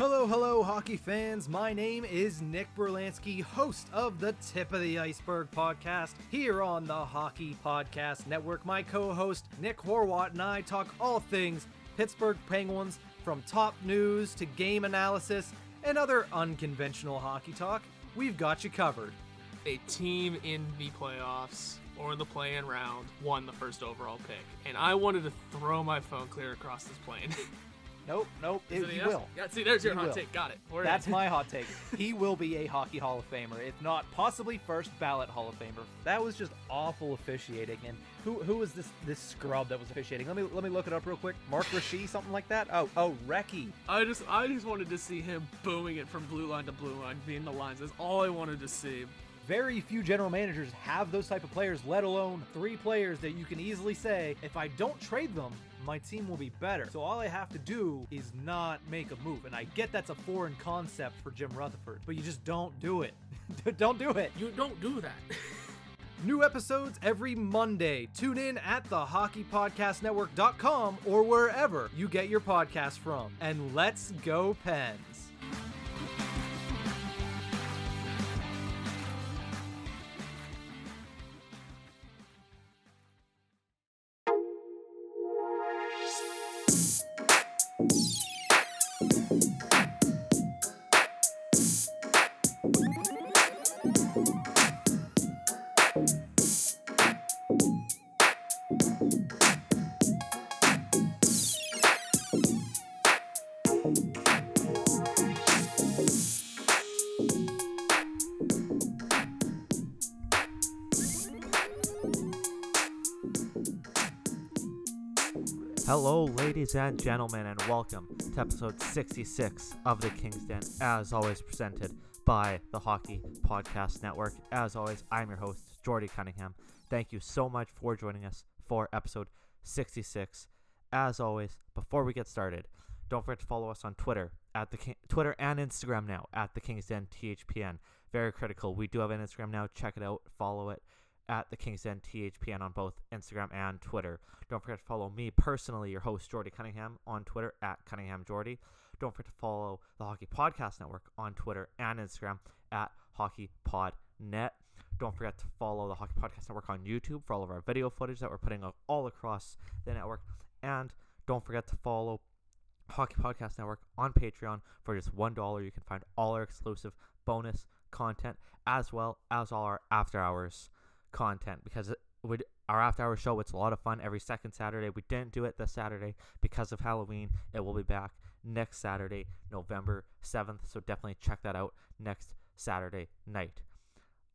Hello, hello, hockey fans. My name is Nick Berlansky, host of the Tip of the Iceberg podcast here on the Hockey Podcast Network. My co host, Nick Horwat, and I talk all things Pittsburgh Penguins from top news to game analysis and other unconventional hockey talk. We've got you covered. a team in the playoffs or in the play-in round won the first overall pick, and I wanted to throw my phone clear across this plane. Nope, nope, it, he yes? will. Yeah, see, there's your He hot will. take. Got it. We're That's in. my hot take. He will be a Hockey Hall of Famer, if not possibly first ballot Hall of Famer. That was just awful officiating. And who who was this this scrub that was officiating? Let me let me look it up real quick. Mark Rashe, something like that. Oh oh, Recky. I just, I just wanted to see him booming it from blue line to blue line, being the lines. That's all I wanted to see. Very few general managers have those type of players, let alone three players that you can easily say, if I don't trade them, my team will be better. So all I have to do is not make a move. And I get that's a foreign concept for Jim Rutherford, but you just don't do it. don't do it. You don't do that. New episodes every Monday. Tune in at the hockeypodcastnetwork.com or wherever you get your podcast from. And let's go, Pens. Ladies and gentlemen, and welcome to episode 66 of the King's Den, as always presented by the Hockey Podcast Network. As always, I'm your host, Jordy Cunningham. Thank you so much for joining us for episode 66. As always, before we get started, don't forget to follow us on Twitter at the King- Twitter and Instagram now at the King's Den THPN. Very critical. We do have an Instagram now. Check it out. Follow it at the King's Den THPN on both Instagram and Twitter. Don't forget to follow me personally, your host Jordy Cunningham, on Twitter at Cunningham Jordy. Don't forget to follow the Hockey Podcast Network on Twitter and Instagram at HockeyPodNet. Don't forget to follow the Hockey Podcast Network on YouTube for all of our video footage that we're putting up all across the network. And don't forget to follow Hockey Podcast Network on Patreon for just $1. You can find all our exclusive bonus content as well as all our after hours content because would our after hour show it's a lot of fun. Every second saturday we didn't do it this saturday because of halloween. It will be back next saturday november 7th so definitely check that out next saturday night.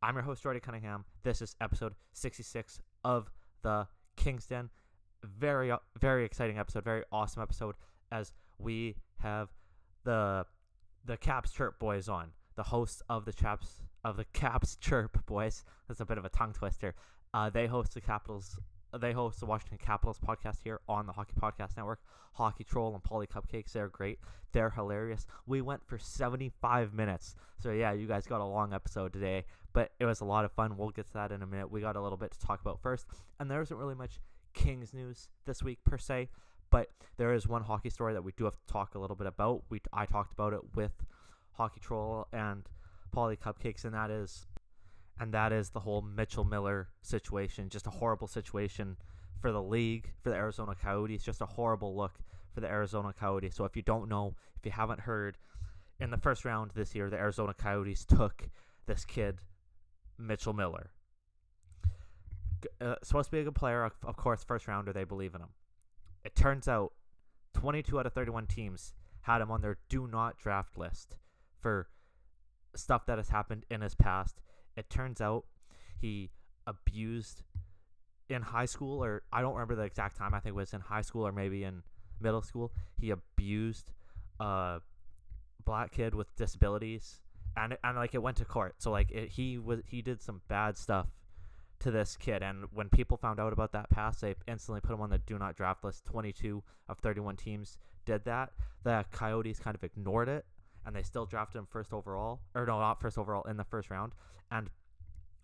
I'm your host jordy cunningham. This is episode 66 of the King's Den. Very uh, very exciting episode very awesome episode as we have the the caps chirp boys on the hosts of the chaps of the caps chirp boys. That's a bit of a tongue twister. Uh, they host the capitals they host the washington capitals podcast here on the hockey podcast network. Hockey troll and polly cupcakes they're great. They're hilarious. We went for 75 minutes. So yeah you guys got a long episode today but it was a lot of fun. We'll get to that in a minute. We got a little bit to talk about first. And there isn't really much kings news this week per se but there is one hockey story that we do have to talk a little bit about. We i talked about it with hockey troll and Polly Cupcakes, and that is, and that is the whole Mitchell Miller situation. Just a horrible situation for the league, for the Arizona Coyotes. Just a horrible look for the Arizona Coyotes. So if you don't know, if you haven't heard, in the first round this year, the Arizona Coyotes took this kid, Mitchell Miller. Uh, supposed to be a good player, of, course. First rounder, they believe in him. It turns out, 22 out of 31 teams had him on their do not draft list for stuff that has happened in his past. It turns out he abused in high school, or I don't remember the exact time. I think it was in high school or maybe in middle school. He abused a black kid with disabilities, and and like it went to court. So like it, he was he did some bad stuff to this kid, and when people found out about that pass, they instantly put him on the do not draft list. Twenty two of thirty one teams did that. The Coyotes kind of ignored it and they still drafted him first overall, or no, not first overall in the first round. And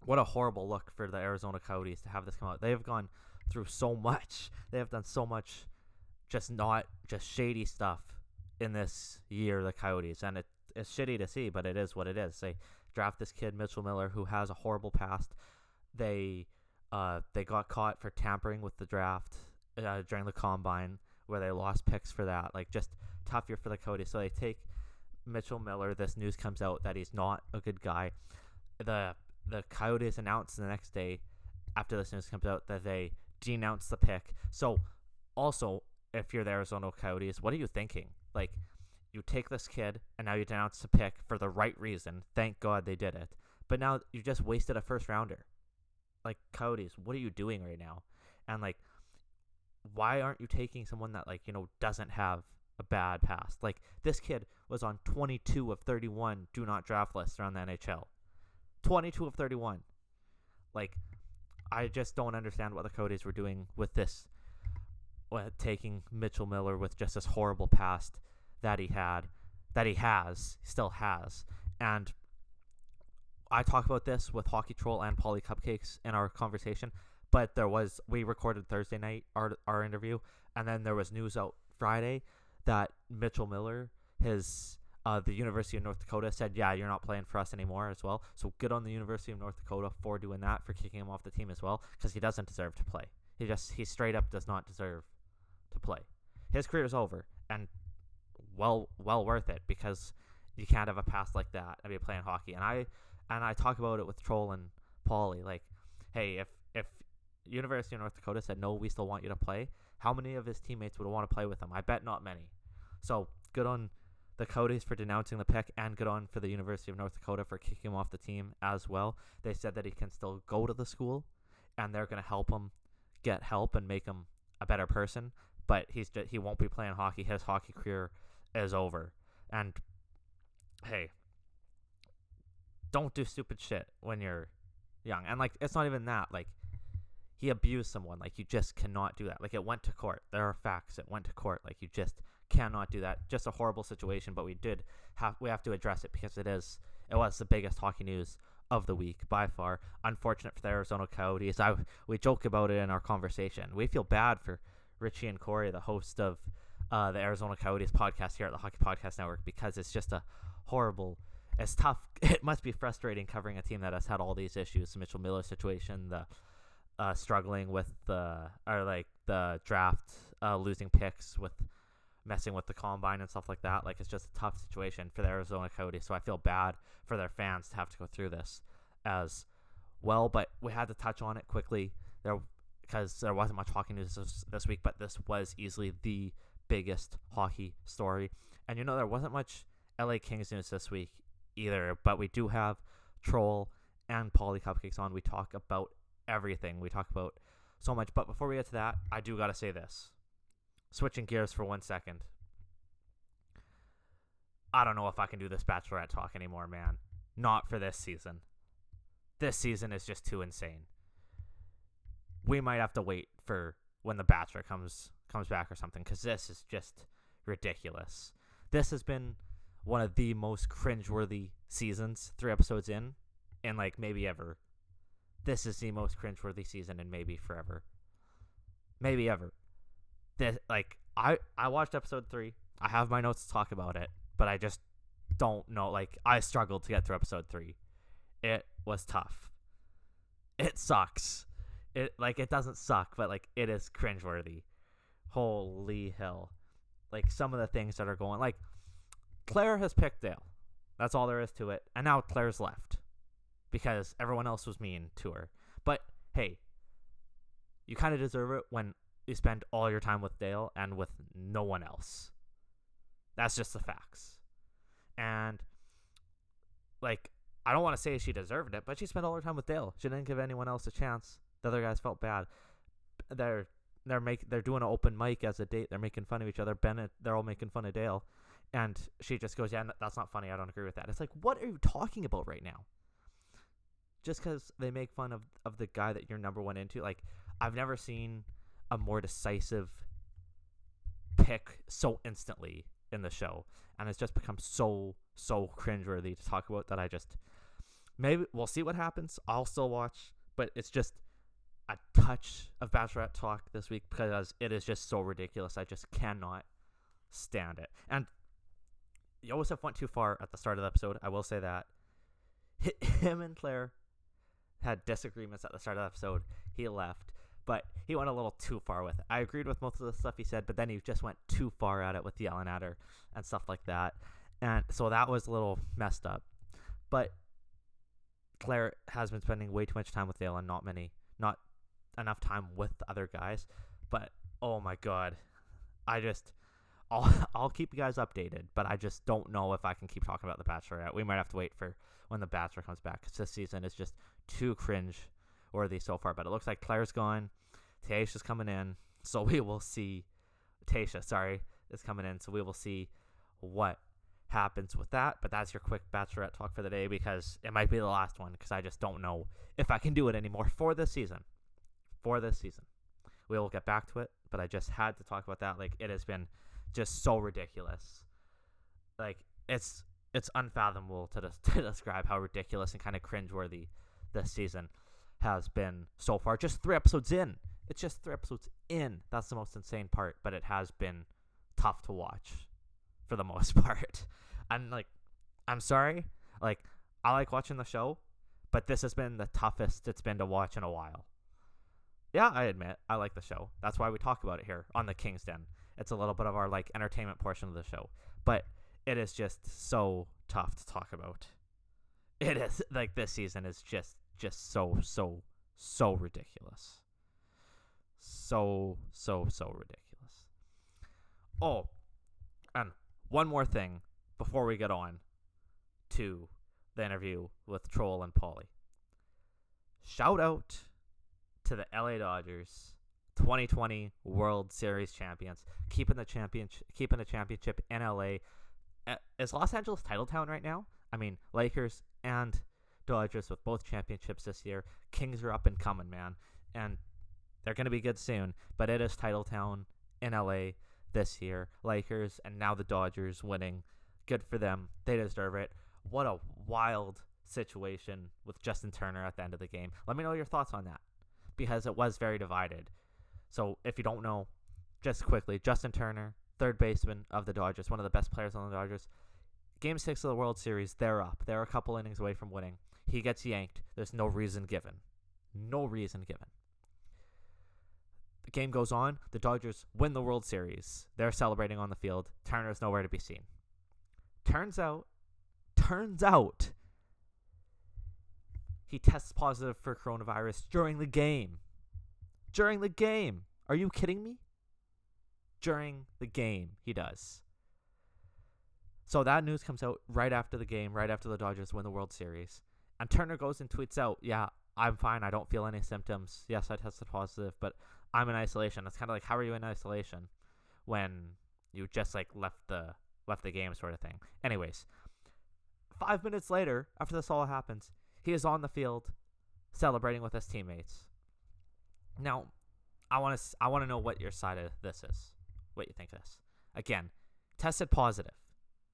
what a horrible look for the Arizona Coyotes to have this come out. They have gone through so much. They have done so much, just not just shady stuff in this year, the Coyotes, and it, it's shitty to see, but it is what it is. They draft this kid Mitchell Miller who has a horrible past. They uh, they got caught for tampering with the draft uh, during the combine, where they lost picks for that. Like just tough year for the Coyotes. So they take Mitchell Miller. This news comes out that he's not a good guy. The the Coyotes announced the next day after this news comes out that they denounce the pick. So also, if you're the Arizona Coyotes, what are you thinking? Like, you take this kid and now you denounce the pick for the right reason. Thank God they did it. But now you just wasted a first rounder. Like, Coyotes, what are you doing right now? And, like, why aren't you taking someone that, like, you know, doesn't have a bad past? Like, this kid was on 22 of 31 do not draft lists around the NHL. 22 of 31. Like, I just don't understand what the Coyotes were doing with this, uh, taking Mitchell Miller with just this horrible past that he had, that he has, still has. And I talk about this with Hockey Troll and Polly Cupcakes in our conversation, but there was, we recorded Thursday night, our, our interview, and then there was news out Friday that Mitchell Miller, his uh, the University of North Dakota said, "Yeah, you're not playing for us anymore." As well, so good on the University of North Dakota for doing that, for kicking him off the team as well, because he doesn't deserve to play. He just he straight up does not deserve to play. His career is over, and well well worth it because you can't have a past like that and be playing hockey. And I and I talk about it with Troll and Paulie, like, hey, if if University of North Dakota said no, we still want you to play, how many of his teammates would want to play with him? I bet not many. So good on the Coyotes for denouncing the pick and good on for the University of North Dakota for kicking him off the team as well. They said that he can still go to the school and they're going to help him get help and make him a better person, but he's just, he won't be playing hockey. His hockey career is over. And hey, don't do stupid shit when you're young. And like it's not even that. Like he abused someone. Like you just cannot do that. Like it went to court. There are facts. It went to court. Like you just cannot do that. Just a horrible situation, but we did have we have to address it because it is it was the biggest hockey news of the week by far. Unfortunate for the Arizona Coyotes. I we joke about it in our conversation. We feel bad for Richie and Corey, the host of uh, the Arizona Coyotes podcast here at the Hockey Podcast Network, because it's just a horrible. It's tough. It must be frustrating covering a team that has had all these issues. The Mitchell Miller situation, the uh, struggling with the or like the draft, uh, losing picks with messing with the combine and stuff like that. Like it's just a tough situation for the Arizona Coyotes. So I feel bad for their fans to have to go through this as well. But we had to touch on it quickly there because there wasn't much hockey news this, this week. But this was easily the biggest hockey story. And you know there wasn't much LA Kings news this week either. But we do have Troll and Polly Cupcakes on. We talk about everything. We talk about so much. But before we get to that, I do got to say this switching gears for one second. I don't know if I can do this bachelorette talk anymore, man. Not for this season. This season is just too insane. We might have to wait for when the bachelor comes comes back or something cuz this is just ridiculous. This has been one of the most cringeworthy seasons, 3 episodes in, and like maybe ever. This is the most cringeworthy season in maybe forever. Maybe ever this like I I watched episode three. I have my notes to talk about it, but I just don't know. Like I struggled to get through episode three. It was tough. It sucks. It like it doesn't suck, but like it is cringeworthy. Holy hell! Like some of the things that are going like Claire has picked Dale. That's all there is to it. And now Claire's left because everyone else was mean to her. But hey, you kind of deserve it when you spend all your time with Dale and with no one else. That's just the facts. And like I don't want to say she deserved it, but she spent all her time with Dale. She didn't give anyone else a chance. The other guys felt bad. They're they're make they're doing an open mic as a date. They're making fun of each other. Bennett, they're all making fun of Dale, and she just goes, "Yeah, that's not funny. I don't agree with that." It's like, what are you talking about right now? Just because they make fun of of the guy that you're number one into, like I've never seen a more decisive pick so instantly in the show, and it's just become so so cringeworthy to talk about that I just maybe we'll see what happens. I'll still watch, but it's just a touch of Bachelorette talk this week because it is just so ridiculous. I just cannot stand it. And Joseph went too far at the start of the episode. I will say that. Him and Claire had disagreements at the start of the episode. He left, but he went a little too far with it. I agreed with most of the stuff he said, but then he just went too far at it with yelling at her and stuff like that. And so that was a little messed up. But Claire has been spending way too much time with Dale and not many, not enough time with other guys. But oh my god, I just. I'll, I'll keep you guys updated, but I just don't know if I can keep talking about The Bachelorette. We might have to wait for when The Bachelor comes back because this season is just too cringe worthy so far. But it looks like Claire's gone. Tayshia's coming in. So we will see. Tayshia, sorry, is coming in. So we will see what happens with that. But that's your quick Bachelorette talk for the day because it might be the last one because I just don't know if I can do it anymore for this season. For this season. We will get back to it, but I just had to talk about that. Like, it has been just so ridiculous. Like, it's it's unfathomable to, to describe how ridiculous and kind of cringeworthy this season has been so far. Just three episodes in. It's just three episodes in. That's the most insane part, but it has been tough to watch for the most part. And like, I'm sorry. Like, I like watching the show, but this has been the toughest it's been to watch in a while. Yeah, I admit I like the show. That's why we talk about it here on the King's Den. It's a little bit of our like entertainment portion of the show, but it is just so tough to talk about. It is like this season is just just so so so ridiculous. So so so ridiculous. Oh, and one more thing before we get on to the interview with Troll and Polly. Shout out to the LA Dodgers 2020 World Series champions, keeping the championship keeping the championship in LA. Is Los Angeles title town right now? I mean, Lakers and Dodgers with both championships this year. Kings are up and coming, man, and they're going to be good soon. But it is title town in LA this year. Lakers and now the Dodgers winning. Good for them. They deserve it. What a wild situation with Justin Turner at the end of the game. Let me know your thoughts on that because it was very divided. So if you don't know, just quickly, Justin Turner, third baseman of the Dodgers, one of the best players on the Dodgers. Game six of the World Series, they're up. They're a couple innings away from winning. He gets yanked. There's no reason given. No reason given. The game goes on. The Dodgers win the World Series. They're celebrating on the field. Turner's nowhere to be seen. Turns out, turns out, he tests positive for coronavirus during the game. During the game. Are you kidding me? During the game, he does. So that news comes out right after the game, right after the Dodgers win the World Series. And Turner goes and tweets out, Yeah, I'm fine. I don't feel any symptoms. Yes, I tested positive, but I'm in isolation. It's kind of like, How are you in isolation when you just like left the left the game sort of thing. Anyways, five minutes later, after this all happens, he is on the field celebrating with his teammates. Now, I want to I want to know what your side of this is. What you think of this? Again, tested positive.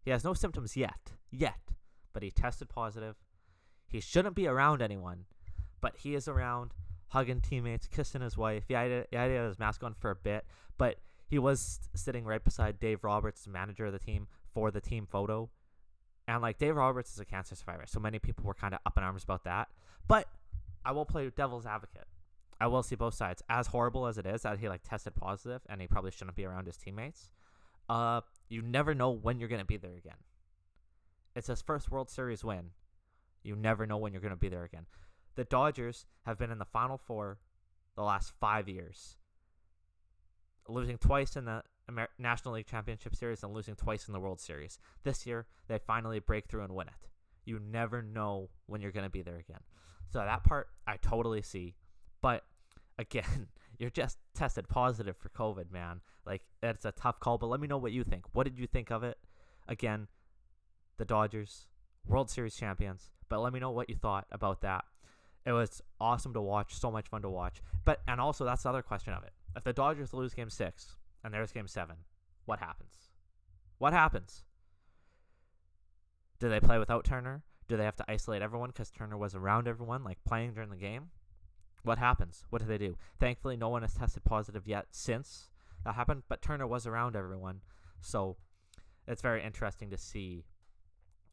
He has no symptoms yet, yet, but he tested positive. He shouldn't be around anyone, but he is around, hugging teammates, kissing his wife. Yeah, he he had his mask on for a bit, but he was sitting right beside Dave Roberts, the manager of the team, for the team photo. And like Dave Roberts is a cancer survivor, so many people were kind of up in arms about that. But I will play devil's advocate. I will see both sides. As horrible as it is that he like tested positive and he probably shouldn't be around his teammates. Uh, you never know when you're gonna be there again. It's his first World Series win. You never know when you're gonna be there again. The Dodgers have been in the Final Four the last five years, losing twice in the Amer- National League Championship Series and losing twice in the World Series. This year, they finally break through and win it. You never know when you're gonna be there again. So that part I totally see. But again, you're just tested positive for COVID, man. Like it's a tough call, but let me know what you think. What did you think of it? Again, the Dodgers, World Series champions. But let me know what you thought about that. It was awesome to watch, so much fun to watch. But and also that's the other question of it. If the Dodgers lose game 6 and there's game 7, what happens? What happens? Do they play without Turner? Do they have to isolate everyone because Turner was around everyone, like playing during the game? What happens? What do they do? Thankfully, no one has tested positive yet since that happened, but Turner was around everyone. So it's very interesting to see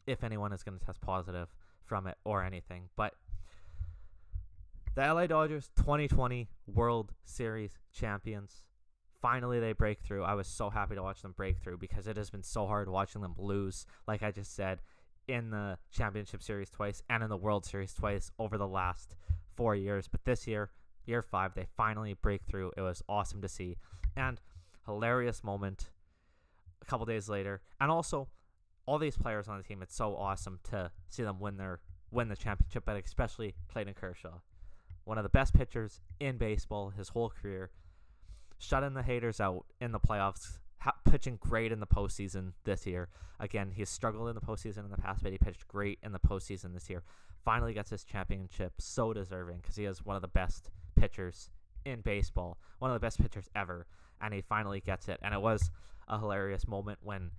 if anyone is going to test positive from it or anything. But the LA Dodgers 2020 World Series champions. Finally, they break through. I was so happy to watch them break through because it has been so hard watching them lose, like I just said, in the championship series twice and in the World Series twice over the last four years. But this year, year five, they finally break through. It was awesome to see. And hilarious moment a couple days later. And also, all these players on the team, it's so awesome to see them win their win the championship, but especially Clayton Kershaw one of the best pitchers in baseball his whole career. Shutting the haters out in the playoffs, ha- pitching great in the postseason this year. Again, he's struggled in the postseason in the past, but he pitched great in the postseason this year. Finally gets his championship, so deserving because he is one of the best pitchers in baseball, one of the best pitchers ever, and he finally gets it. And it was a hilarious moment when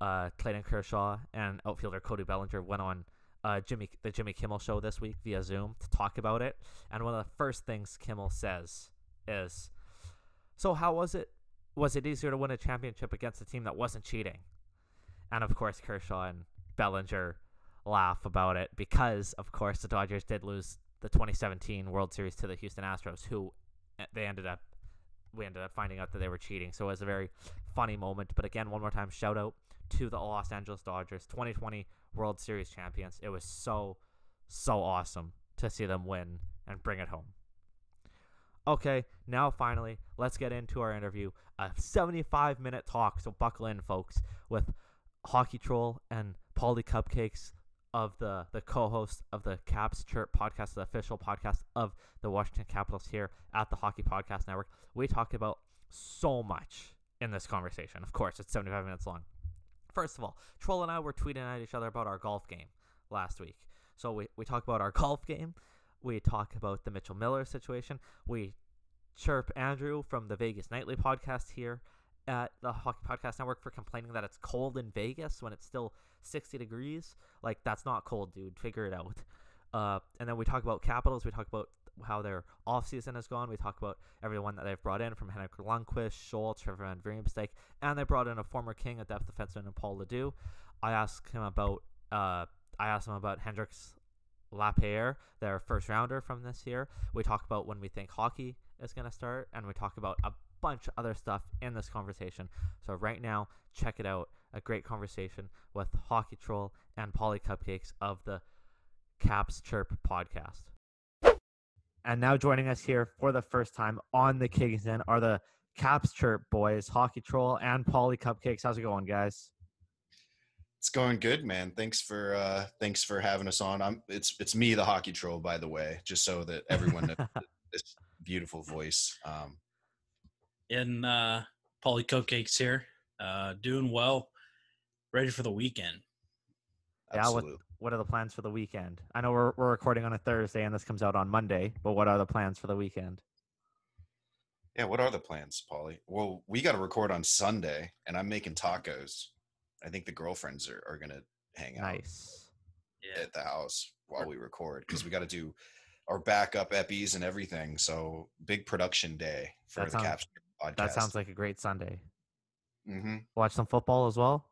uh, Clayton Kershaw and outfielder Cody Bellinger went on uh, Jimmy the Jimmy Kimmel show this week via Zoom to talk about it. And one of the first things Kimmel says is, "So how was it? Was it easier to win a championship against a team that wasn't cheating?" And of course, Kershaw and Bellinger laugh about it because, of course, the Dodgers did lose the 2017 World Series to the Houston Astros, who eh, they ended up we ended up finding out that they were cheating. So it was a very funny moment. But again, one more time, shout out to the Los Angeles Dodgers, 2020 World Series champions. It was so, so awesome to see them win and bring it home. Okay, now finally, let's get into our interview. A 75 minute talk, so buckle in, folks, with Hockey Troll and Paulie Cupcakes of the the co-host of the Caps Chirp podcast, the official podcast of the Washington Capitals here at the Hockey Podcast Network. We talked about so much in this conversation. Of course, it's 75 minutes long. First of all, Troll and I were tweeting at each other about our golf game last week. So we, we talk about our golf game. We talk about the Mitchell Miller situation. We chirp Andrew from the Vegas Nightly podcast here at the Hockey Podcast Network for complaining that it's cold in Vegas when it's still 60 degrees. Like, that's not cold, dude. Figure it out. Uh, and then we talk about Capitals. We talk about how their offseason has gone. We talk about everyone that they've brought in from Henrik Lundqvist, Schultz, Trevor Van Riemsdyk, and they brought in a former King, a depth defenseman, and Paul LaDue. I asked him about uh, I asked him about Hendrix Lapierre, their first rounder from this year. We talk about when we think hockey is going to start, and we talk about a bunch of other stuff in this conversation. So right now, check it out. A great conversation with Hockey Troll and Polly Cupcakes of the Caps Chirp podcast. And now joining us here for the first time on the King's Den are the Caps Chirp boys, Hockey Troll and Polly Cupcakes. How's it going, guys? It's going good, man. Thanks for uh thanks for having us on. I'm it's it's me, the hockey troll, by the way, just so that everyone knows this beautiful voice. Um and uh Paulie Cupcakes here. Uh doing well. Ready for the weekend. Yeah, what, what are the plans for the weekend? I know we're we're recording on a Thursday and this comes out on Monday, but what are the plans for the weekend? Yeah, what are the plans, Polly? Well, we got to record on Sunday, and I'm making tacos. I think the girlfriends are, are gonna hang out Nice. At the house while we record because we got to do our backup epis and everything. So big production day for That the sounds- Caps podcast. That sounds like a great Sunday. hmm Watch some football as well.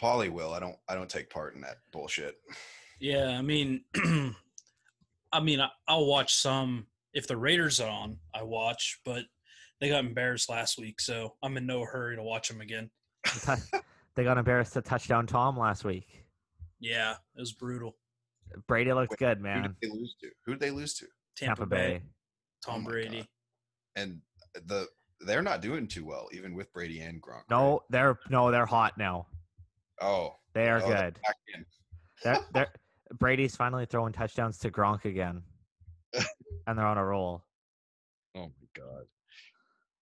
Paulie will. I don't. I don't take part in that bullshit. Yeah, I mean I mean I, I'll watch some if the Raiders are on, I watch, but they got embarrassed last week, so I'm in no hurry to watch them again. they got embarrassed to touchdown Tom last week. Yeah, it was brutal. Brady looked Wait, good, Who man. did they lose to? Who did they lose to? Tampa, Bay, Oh Tom my Brady. God. And the they're not doing too well, even with Brady and Gronk. No, right? they're no, they're hot now. Oh, They are oh, they're good. back in. They're, they're, Brady's finally throwing touchdowns to Gronk again, and they're on a roll. Oh my god.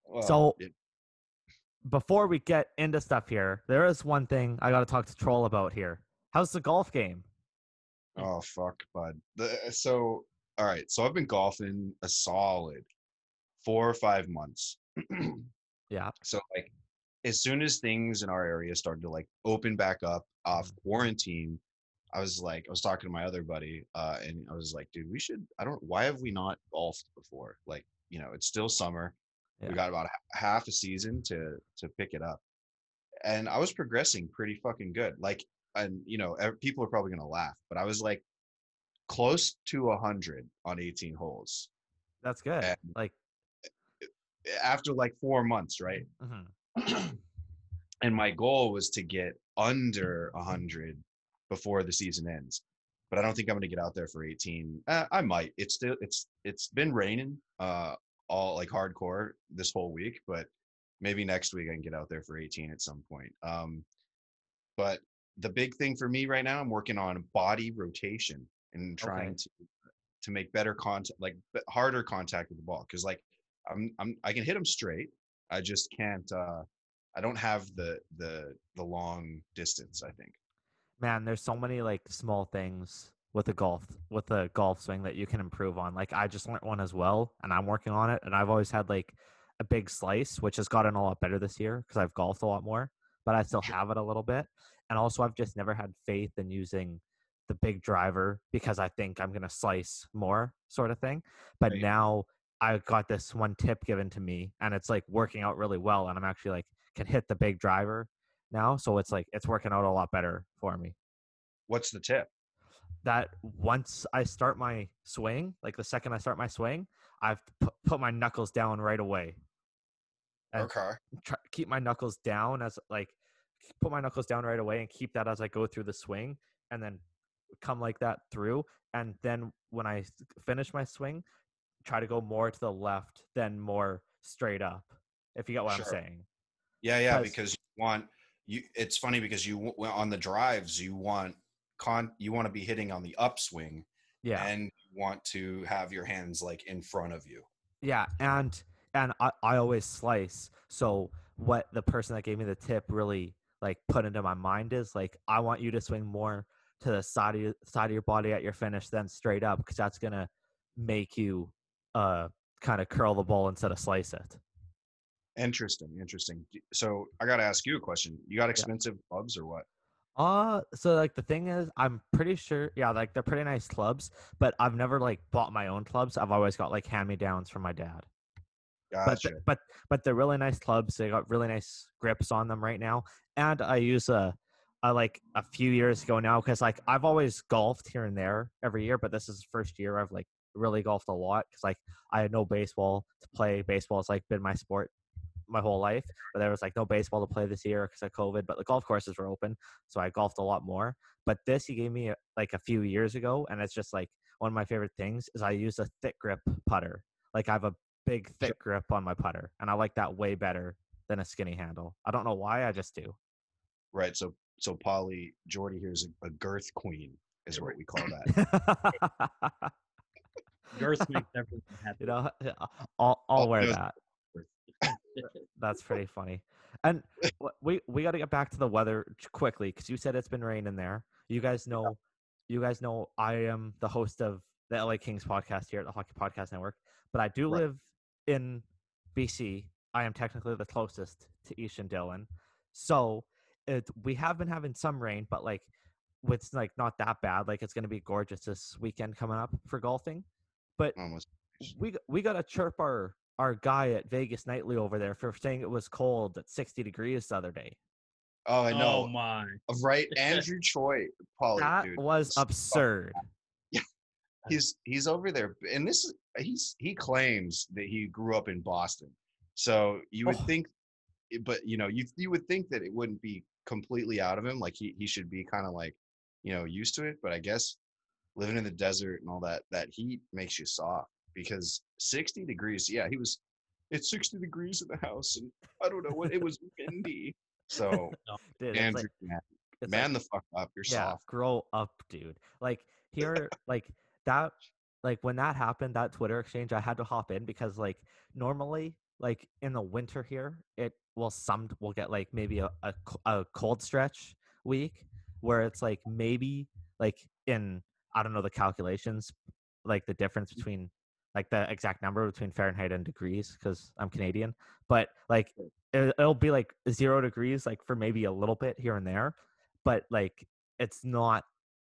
Well, So- it- Before we get into stuff here, there is one thing I got to talk to Troll about here. How's the golf game? oh fuck, bud. The, so all right, so I've been golfing a solid four or five months. Yeah. So like as soon as things in our area started to like open back up off Mm-hmm. quarantine, I was like, I was talking to my other buddy, uh, and I was like, dude, we should I don't why have we not golfed before? Like, you know, it's still summer. Yeah. We got about half a season to to pick it up. and I was progressing pretty fucking good. Like, and you know, people are probably gonna laugh, but I was like close to a hundred on 18 holes That's good. And- Like, after like four months, right? mhm. and my goal was to get under a hundred before the season ends. But I don't think I'm gonna get out there for 18. Uh, I might. It's still it's it's been raining uh all like hardcore this whole week, but maybe next week I can get out there for 18 at some point. Um, but the big thing for me right now, I'm working on body rotation and trying Okay. to to make better contact, like harder contact with the ball. Because like I'm I'm I can hit them straight. I just can't. uh I don't have the the the long distance. I think. man, there's so many like small things with a golf with the golf swing that you can improve on. Like I just learned one as well, and I'm working on it. And I've always had like a big slice, which has gotten a lot better this year because I've golfed a lot more, but I still have it a little bit. And also, I've just never had faith in using the big driver because I think I'm gonna slice more, sort of thing. But Right. now I got this one tip given to me, and it's like working out really well. And I'm actually like can hit the big driver now, so it's like it's working out a lot better for me What's the tip? That once I start my swing, like the second I start my swing, I've pu- put my knuckles down right away. Okay. try, keep my knuckles down as like put my knuckles down right away and keep that as I go through the swing, and then come like that through. And then when I finish my swing, try to go more to the left than more straight up. If you get what I'm saying. Yeah, yeah, Because you want you. It's funny because you on the drives you want con you want to be hitting on the upswing Yeah. and want to have your hands like in front of you. Yeah, and and I, I always slice. So what the person that gave me the tip really like put into my mind is like I want you to swing more to the side of your, side of your body at your finish than straight up because that's gonna make you uh kind of curl the ball instead of slice it. Interesting, interesting. So I got to ask you a question. You got expensive clubs or what? Uh so like the thing is I'm pretty sure yeah like they're pretty nice clubs but I've never like bought my own clubs I've always got like hand me downs from my dad. but Gotcha. but but they're really nice clubs. They got really nice grips on them right now, and I use a, a like a few years ago now because like I've always golfed here and there every year, but this is the first year I've like really golfed a lot because like I had no baseball to play. Baseball has like been my sport my whole life, but there was like no baseball to play this year because of COVID. But the golf courses were open, so I golfed a lot more. But this he gave me like a few years ago, and it's just like one of my favorite things is I use a thick grip putter. Like I have a big thick grip on my putter, and I like that way better than a skinny handle. I don't know why, I just do. right. So so Polly Jordy here is a, a girth queen is what we call that. Girth makes everything happen. you know, I'll I'll Oh, wear that. That's pretty funny. And we we got to get back to the weather quickly because you said it's been raining there. You guys know, you guys know I am the host of the LA Kings podcast here at the Hockey Podcast Network, but I do Right. live in BC. I am technically the closest to East and Dillon, so it, we have been having some rain, but like it's like not that bad. Like it's going to be gorgeous this weekend coming up for golfing, but oh, Almost. we we got to chirp our our guy at Vegas Nightly over there for saying it was cold at 60 degrees the other day. Oh, I oh know. Oh my! Uh, right, Andrew Choi, Polly, That dude. was s- absurd. he's he's over there and this is he's he claims that he grew up in boston so you would Oh. think eh, but you know you you would think that it wouldn't be completely out of him like he, he should be kind of like you know used to it but i guess living in the desert and all that that heat makes you soft because 60 degrees yeah he was it's 60 degrees in the house and i don't know what it was windy. So Dude, andrew like- man, man like, the fuck up you're yeah, soft. grow up, dude. Like here, like that, like when that happened, that Twitter exchange, I had to hop in because like normally, like in the winter here, it will some will get like maybe a a cold stretch week where it's like maybe like in I don't know the calculations, like the difference mm. between like the exact number between Fahrenheit and degrees because I'm Canadian, but like it, it'll be like zero degrees like for maybe a little bit here and there, but like it's not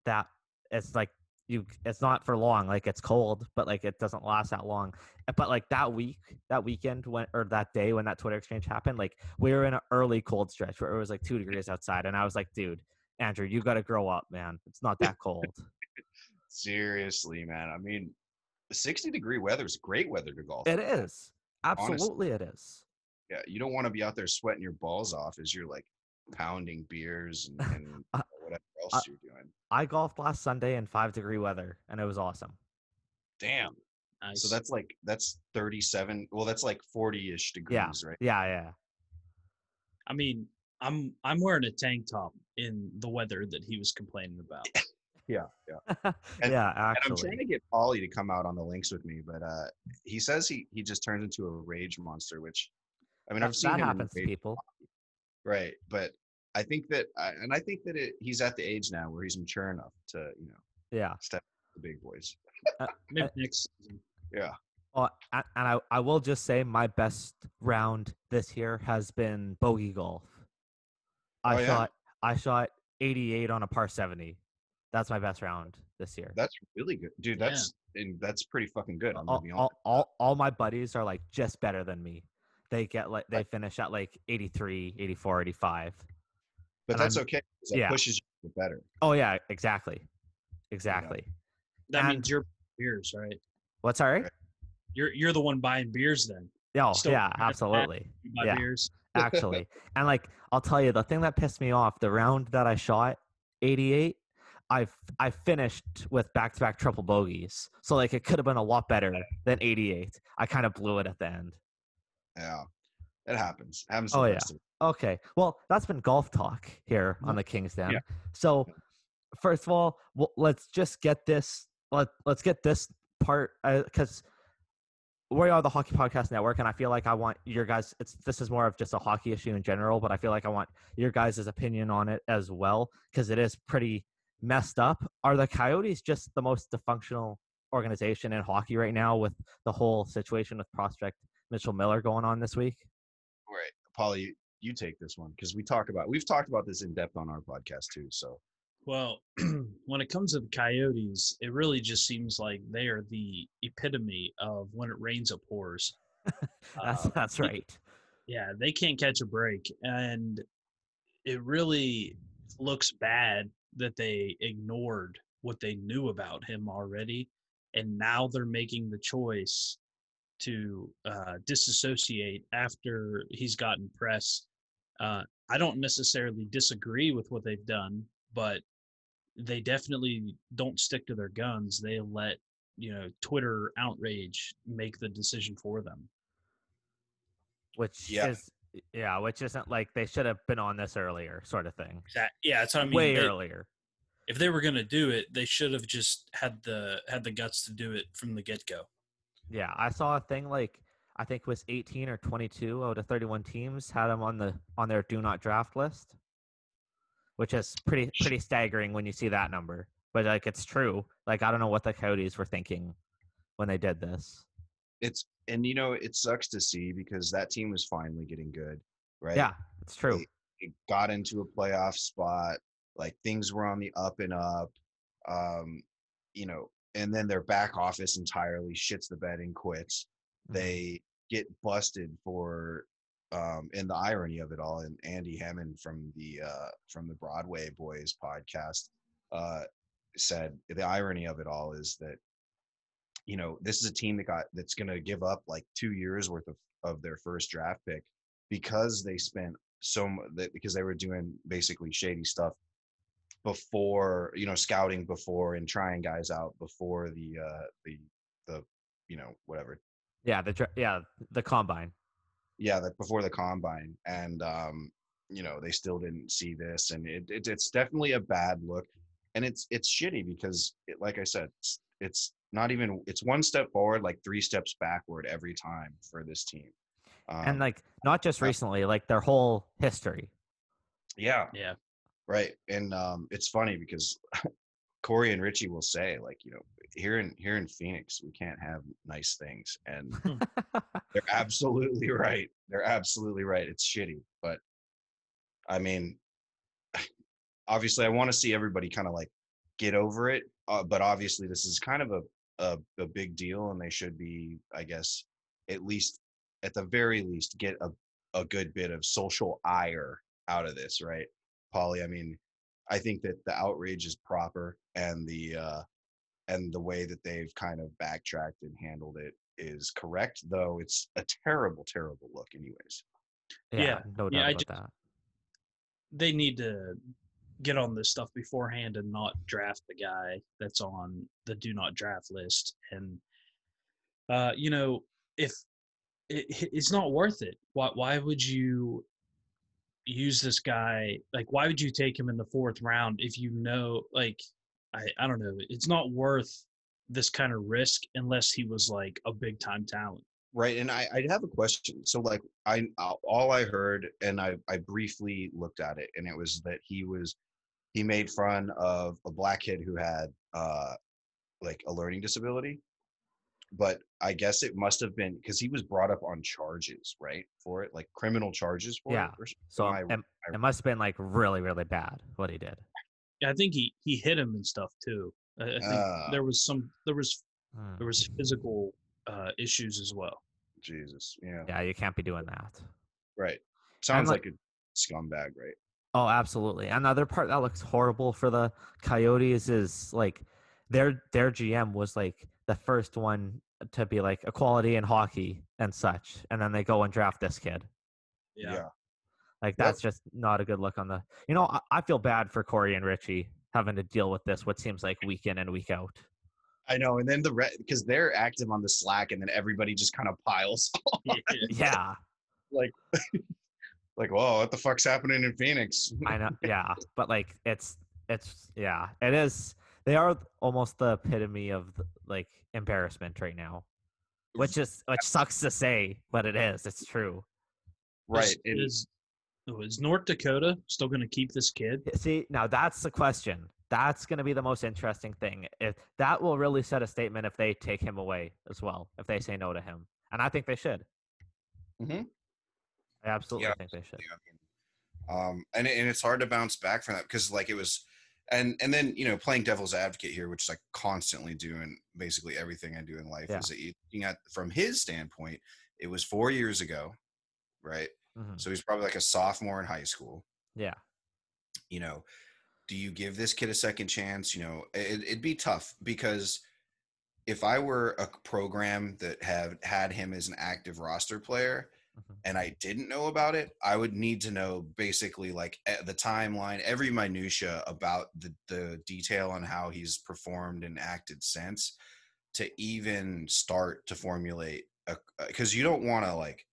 that it's like you it's not for long. Like it's cold, but like it doesn't last that long. Uh, But like that week, that weekend when or that day when that Twitter exchange happened, like we were in an early cold stretch where it was like two degrees outside, and I was like, dude, Andrew, you got to grow up, man. It's not that cold. Seriously, man. I mean, 60 degree weather is great weather to golf. it is absolutely it is. Yeah, you don't want to be out there sweating your balls off as you're like pounding beers and, and Uh, whatever else uh, you're doing. I golfed last Sunday in five degree weather, and it was awesome. Damn. Nice. So that's like that's 37. Well, that's like 40-ish degrees, right? Yeah, yeah. I mean, I'm I'm wearing a tank top in the weather that he was complaining about. Yeah, yeah. And- yeah, And I'm trying to get Paulie to come out on the links with me, but uh he says he he just turns into a rage monster, which I mean That, I've seen that happens to people. right? But I think that, I, and I think that it, he's at the age now where he's mature enough to you know Yeah. step the big boys. Maybe Uh, next season. Well, a- and I, I will just say my best round this year has been bogey golf. I Oh, yeah? shot I shot 88 on a par 70. That's my best round this year. That's really good, dude. Yeah. That's and that's pretty fucking good. I'm all, be all, all, all my buddies are like just better than me. They get like they finish at like 83, 84, 85. But and that's I'm- okay. That yeah. pushes you better. Oh yeah, exactly. Exactly. That and- means you're beers, right? What's all right? Right. You're you're the one buying beers then. Oh, Still yeah, better than that. absolutely. Buy Yeah. beers. actually. and like I'll tell you, the thing that pissed me off, the round that I shot, 88, I I finished with back to back triple bogeys. So like it could have been a lot better than 88. I kind of blew it at the end. Yeah, it happens. happens. Oh, the yeah. best of us. Okay, well that's been golf talk here on Mhm. the King's Den. Yeah. So first of all, well, let's just get this. Let Let's get this part because. we are the Hockey Podcast Network, and I feel like I want your guys. It's this is more of just a hockey issue in general, but I feel like I want your guys' opinion on it as well because it is pretty messed up. Are the Coyotes just the most dysfunctional organization in hockey right now with the whole situation with prospect Mitchell Miller going on this week? Right, Paulie, you, you take this one because we talk about we've talked about this in depth on our podcast too. So Well, when it comes to the Coyotes, it really just seems like they are the epitome of when it rains, it pours. That's Uh, that's right. Yeah, they can't catch a break. And it really looks bad that they ignored what they knew about him already. And now they're making the choice to uh, disassociate after he's gotten press. Uh, I don't necessarily disagree with what they've done, but they definitely don't stick to their guns. They let, you know, Twitter outrage make the decision for them. Which Yeah. is yeah, which isn't like they should have been on this earlier, sort of thing. That, yeah, that's what I mean. Way They- earlier. if they were going to do it, they should have just had the had the guts to do it from the get go. Yeah, I saw a thing like I think it was 18 or 22 out of 31 teams had him on the on their do not draft list, which is pretty pretty staggering when you see that number. But like it's true. Like I don't know what the Coyotes were thinking when they did this. It's and you know it sucks to see because that team was finally getting good, right? Yeah, it's true. They- it got into a playoff spot. Like things were on the up and up. Um, you know, and then their back office entirely shits the bed and quits. Mhm. They get busted for um and the irony of it all and Andy Hammond from the uh from the Broadway Boys podcast uh said the irony of it all is that you know this is a team that got that's going to give up like 2 years worth of of their first draft pick because they spent so much because they were doing basically shady stuff before you know scouting before and trying guys out before the uh the the you know whatever Yeah, the dra- yeah the combine. yeah that before the combine and um you know they still didn't see this and it, it it's definitely a bad look and it's it's shitty because it, like i said it's, it's not even it's one step forward like three steps backward every time for this team. Um, and like not just recently, like their whole history. yeah. Yeah, right and um it's funny because corey and richie will say like you know here in here in phoenix we can't have nice things and they're absolutely right they're absolutely right it's shitty but i mean obviously i want to see everybody kind of like get over it uh, but obviously this is kind of a, a a big deal, and they should be, I guess, at least at the very least get a a good bit of social ire out of this, right, Polly? I mean, I think that the outrage is proper, and the uh, and the way that they've kind of backtracked and handled it is correct, though it's a terrible, terrible look, anyways. Yeah, Yeah, no doubt yeah, about just- that. they need to get on this stuff beforehand and not draft the guy that's on the do not draft list. And uh you know if it, it's not worth it. Why why would you use this guy? Like why would you take him in the fourth round if you know like i i don't know. It's not worth this kind of risk unless he was like a big time talent. Right, and I I have a question. So like I all I heard, and I I briefly looked at it, and it was that he was he made fun of a black kid who had uh like a learning disability, but I guess it must have been because he was brought up on charges, right, for it, like criminal charges for Yeah, it. Or, So I- it, I- it must have been like really, really bad what he did. i think he he hit him and stuff too i, I think Ah. there was some there was Hmm. there was physical uh, issues as well. Jesus, yeah, Yeah, you can't be doing that. right. Sounds like- like a scumbag, right? Oh, absolutely. Another part that looks horrible for the Coyotes is like their their GM was like the first one to be like equality in hockey and such, and then they go and draft this kid. Yeah, Like Yep. that's just not a good look on the. You know, I, I feel bad for Corey and Richie having to deal with this. What seems like week in and week out. I know, and then the re- because they're active on the Slack, and then everybody just kind of piles on. Yeah, like, whoa, what the fuck's happening in Phoenix? I know. Yeah, but like it's it's yeah, it is. They are almost the epitome of like embarrassment right now, which is which sucks to say, but it is. It's true. right. It is. and- is, oh, is North Dakota still going to keep this kid? See, now that's the question. That's going to be the most interesting thing. If that will really set a statement if they take him away as well, if they say no to him, and I think they should. Mhm. I absolutely Yeah, think they should. Yeah, I mean, um, and and it's hard to bounce back from that because like it was, and and then you know playing devil's advocate here, which I constantly do in basically everything I do in life, Yeah. is that you looking at from his standpoint, it was four years ago, right? Mhm. So he's probably like a sophomore in high school. Yeah, You know, do you give this kid a second chance? You know, it, it'd be tough because if I were a program that had had him as an active roster player. And I didn't know about it, I would need to know basically like the timeline, every minutia about the the detail on how he's performed and acted since to even start to formulate a because you don't want to like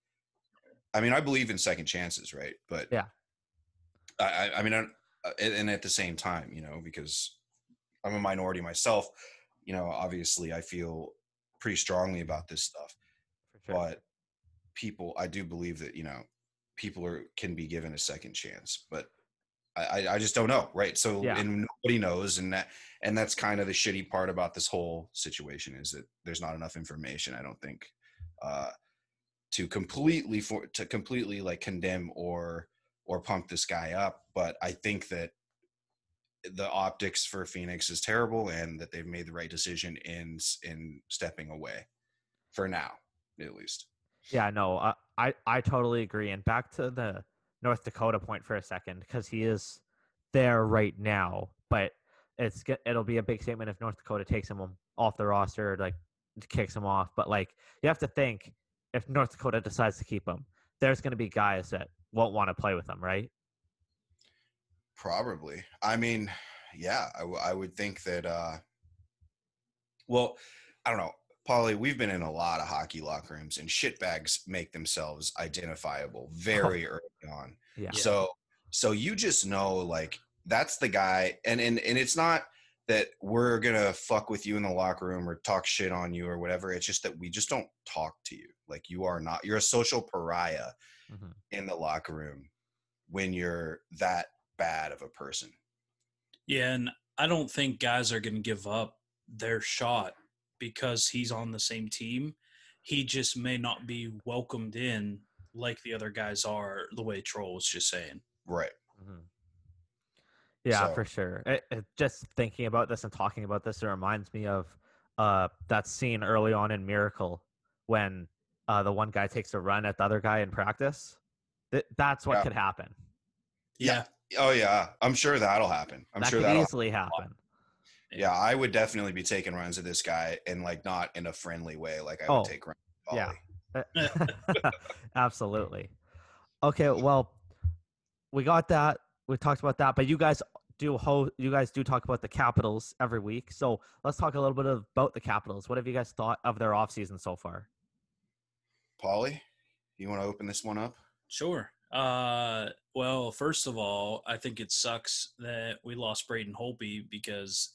I mean I believe in second chances, right? But Yeah. I I, mean I, uh, and at the same time, you know, because I'm a minority myself, you know, obviously I feel pretty strongly about this stuff sure. but people i do believe that you know people are can be given a second chance but i i, just don't know right so Yeah. and nobody knows and that and that's kind of the shitty part about this whole situation is that there's not enough information i don't think uh to completely for to completely like condemn or or pump this guy up but i think that the optics for phoenix is terrible and that they've made the right decision in in stepping away for now at least Yeah, no, I, I I totally agree. And back to the North Dakota point for a second, because he is there right now, but it's it'll be a big statement if North Dakota takes him off the roster, like kicks him off. But like you have to think, if North Dakota decides to keep him, there's going to be guys that won't want to play with him, right? Probably. I mean, yeah, I, w- I would think that. uh Well, I don't know, Paulie. We've been in a lot of hockey locker rooms, and shitbags make themselves identifiable very early on. Yeah. So, so you just know, like, that's the guy, and and and it's not that we're gonna fuck with you in the locker room or talk shit on you or whatever. It's just that we just don't talk to you. Like, you are not. You're a social pariah Mhm. in the locker room when you're that bad of a person. Yeah, and I don't think guys are going to give up their shot because he's on the same team. He just may not be welcomed in like the other guys are, the way Troll was just saying. Right. Mm-hmm. Yeah, So- for sure. It, it, just thinking about this and talking about this, it reminds me of uh, that scene early on in Miracle when uh, the one guy takes a run at the other guy in practice. Th- that's what Yeah. could happen. Yeah. Oh yeah, I'm sure that'll happen. I'm that sure could that'll. easily happen. Yeah, I would definitely be taking runs at this guy, and like not in a friendly way, like I would Oh, take runs. yeah. Absolutely. Okay, well, we got that. We talked about that, but you guys do ho- you guys do talk about the Capitals every week. So let's talk a little bit about the Capitals. What have you guys thought of their offseason so far? Paulie, you want to open this one up? Sure. Uh, well, first of all, I think it sucks that we lost Braden Holtby because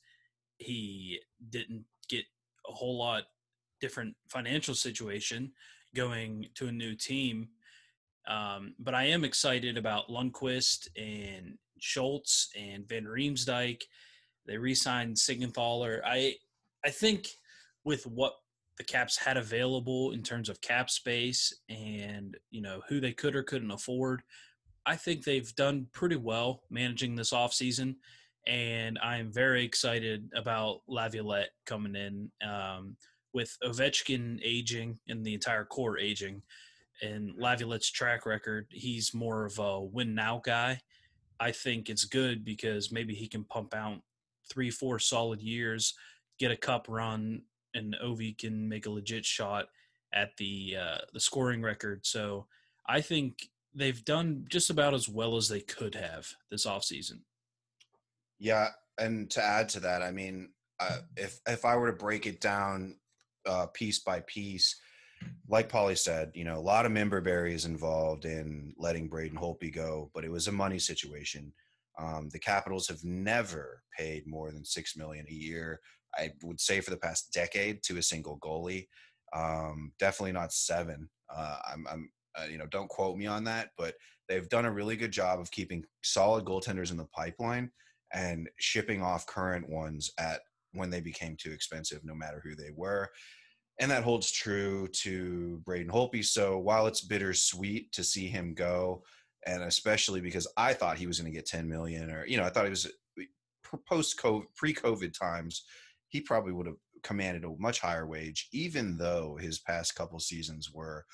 he didn't get a whole lot different financial situation going to a new team. Um, but I am excited about Lundqvist and Schultz and Van Riemsdyk. They re-signed Siegenthaler. I I think with what the Caps had available in terms of cap space and you know who they could or couldn't afford, I think they've done pretty well managing this offseason. And I'm very excited about Laviolette coming in um, with Ovechkin aging and the entire core aging and Laviolette's track record. He's more of a win now guy. I think it's good because maybe he can pump out three, four solid years, get a cup run, and Ovi can make a legit shot at the uh, the scoring record. So I think they've done just about as well as they could have this offseason. Yeah, and to add to that, I mean, uh, if if I were to break it down uh, piece by piece, like Paulie said, you know, a lot of member berries involved in letting Braden Holtby go, but it was a money situation. Um, the Capitals have never paid more than six million a year. I would say for the past decade to a single goalie. Um, definitely not seven. Uh, I'm, I'm uh, you know, don't quote me on that, but they've done a really good job of keeping solid goaltenders in the pipeline and shipping off current ones at when they became too expensive, no matter who they were. And that holds true to Braden Holtby. So while it's bittersweet to see him go, and especially because I thought he was going to get 10 million, or you know, I thought he was post COVID, pre COVID times, he probably would have commanded a much higher wage, even though his past couple seasons were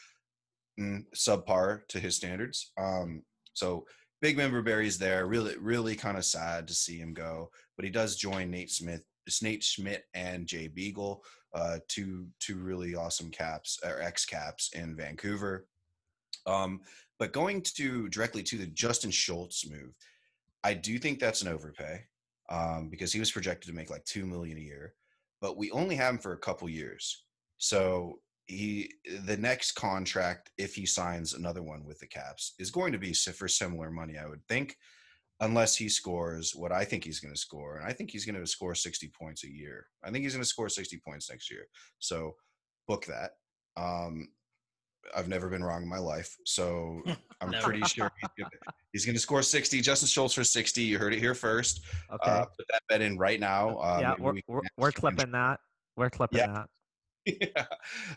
mm, subpar to his standards. Um, so big member berries there. Really, really kind of sad to see him go, but he does join Nate Smith, Nate Schmidt, and Jay Beagle, uh, two two really awesome caps or ex caps in Vancouver. Um, but going to directly to the Justin Schultz move, I do think that's an overpay um, because he was projected to make like two million a year, but we only have him for a couple years. So he the next contract, if he signs another one with the Caps, is going to be for similar money, I would think, unless he scores what I think he's going to score, and I think he's going to score sixty points a year. I think he's going to score sixty points next year. So book that. Um, I've never been wrong in my life, so I'm pretty sure he's going to score 60. Justin Schultz for 60. You heard it here first. Okay. Uh, put that bet in right now. Uh, yeah, we're, we we're clipping that. We're clipping Yeah. that. yeah.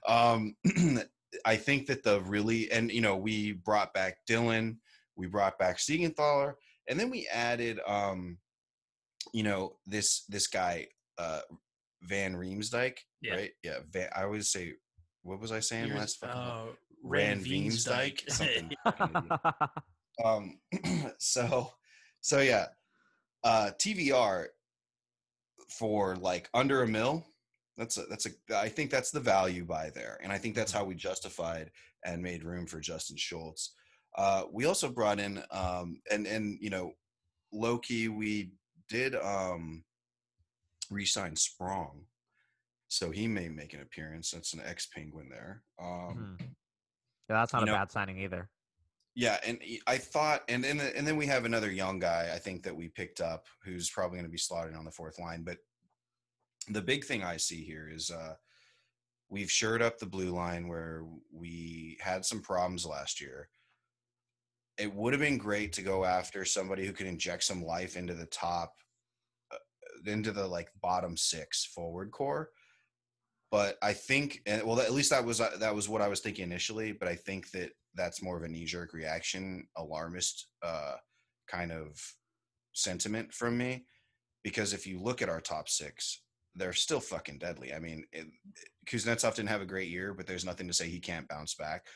Um, I think that the really and you know we brought back Dillon, we brought back Siegenthaler, and then we added um, you know this this guy uh, Van Riemsdyk, Yeah. right? Yeah, Van, I always say what was I saying Yours- last? uh, Rand Rand Veensdyke, Veensdyke. something. um so so yeah uh tvr for like under a mil that's a that's a i think that's the value by there and i think that's how we justified and made room for justin schultz uh we also brought in um and and you know loki we did um re-sign sprong so he may make an appearance that's an ex-penguin there um Mhm. Yeah, that's not a know- bad signing either. yeah, and I thought, and then and then we have another young guy I think that we picked up who's probably going to be slotted on the fourth line. But the big thing I see here is uh, we've shored up the blue line where we had some problems last year. It would have been great to go after somebody who could inject some life into the top, uh, into the like bottom six forward core. But I think, and well, at least that was uh, that was what I was thinking initially. But I think that that's more of a knee jerk reaction, alarmist uh, kind of sentiment from me because if you look at our top six, they're still fucking deadly. I mean, it, Kuznetsov didn't have a great year, but there's nothing to say he can't bounce back.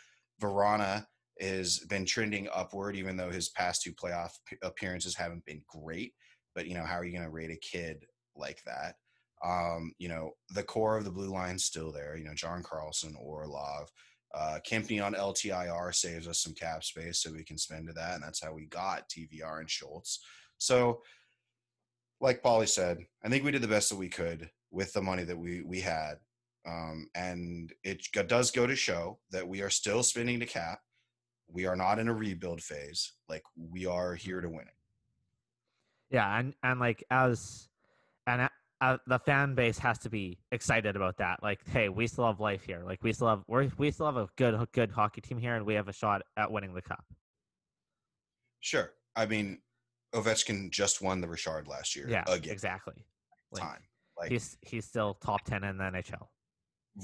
Vrana has been trending upward, even though his past two playoff appearances haven't been great. But you know, how are you going to rate a kid like that? Um, you know, the core of the blue line's still there. You know, John Carlson, Orlov, uh, Kempny on LTIR saves us some cap space, so we can spend to that, and that's how we got TVR and Schultz. So, like Paulie said, I think we did the best that we could with the money that we we had, um, and it does go to show that we are still spending the cap. We are not in a rebuild phase. Like we are here to win it. Yeah, and and like as and a- uh, the fan base has to be excited about that. Like, hey, we still have life here. Like, we still have we we still have a good good hockey team here, and we have a shot at winning the cup. Sure. I mean, Ovechkin just won the Richard last year. Yeah, again. exactly. Like, Time. Like he's he's still top ten in the NHL.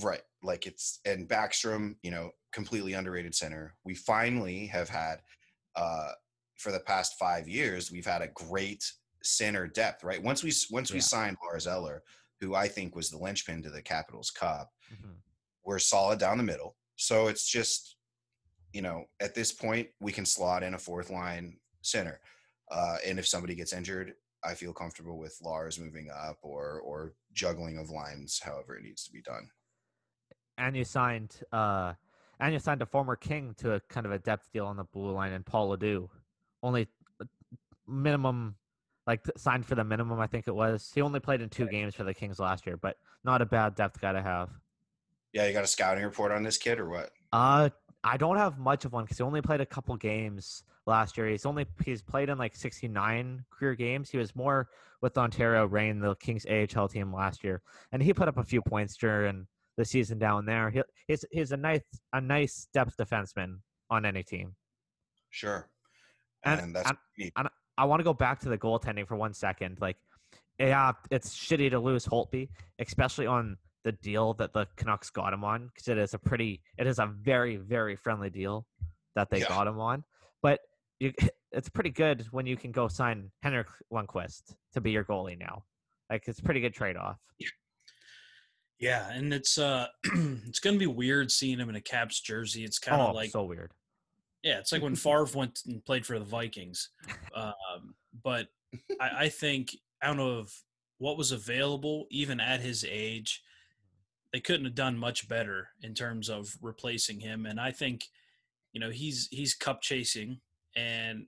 Right. Like it's and Backstrom, you know, completely underrated center. We finally have had uh for the past 5 years, we've had a great center depth, right? Once we once we Yeah. signed Lars Eller, who I think was the linchpin to the Capitals Cup, Mhm. we're solid down the middle. So it's just you know, at this point we can slot in a fourth line center. Uh and if somebody gets injured, I feel comfortable with Lars moving up or or juggling of lines however it needs to be done. And you signed uh and you signed a former king to a kind of a depth deal on the blue line and Paul LaDue. Only uh, minimum like signed for the minimum I think it was. He only played in two games for the Kings last year, but not a bad depth guy to have. Yeah, you got a scouting report on this kid or what? Uh, I don't have much of one because he only played a couple games last year. He's only he's played in like 69 career games. He was more with Ontario Reign, the Kings AHL team last year, and he put up a few points during the season down there. He, he's he's a nice a nice depth defenseman on any team. Sure. And- And, that's and- neat. I want to go back to the goaltending for one second. Like, yeah, it's shitty to lose Holtby, especially on the deal that the Canucks got him on, because it is a pretty, it is a very, very friendly deal that they Yeah. got him on. But you, it's pretty good when you can go sign Henrik Lundqvist to be your goalie now. Like, it's a pretty good trade off. Yeah, and it's uh it's gonna be weird seeing him in a Caps jersey. It's kind of Oh, like so weird. yeah, it's like when Favre went and played for the Vikings. Um, but I, I think out of what was available, even at his age, they couldn't have done much better in terms of replacing him. And I think, you know, he's he's cup chasing, and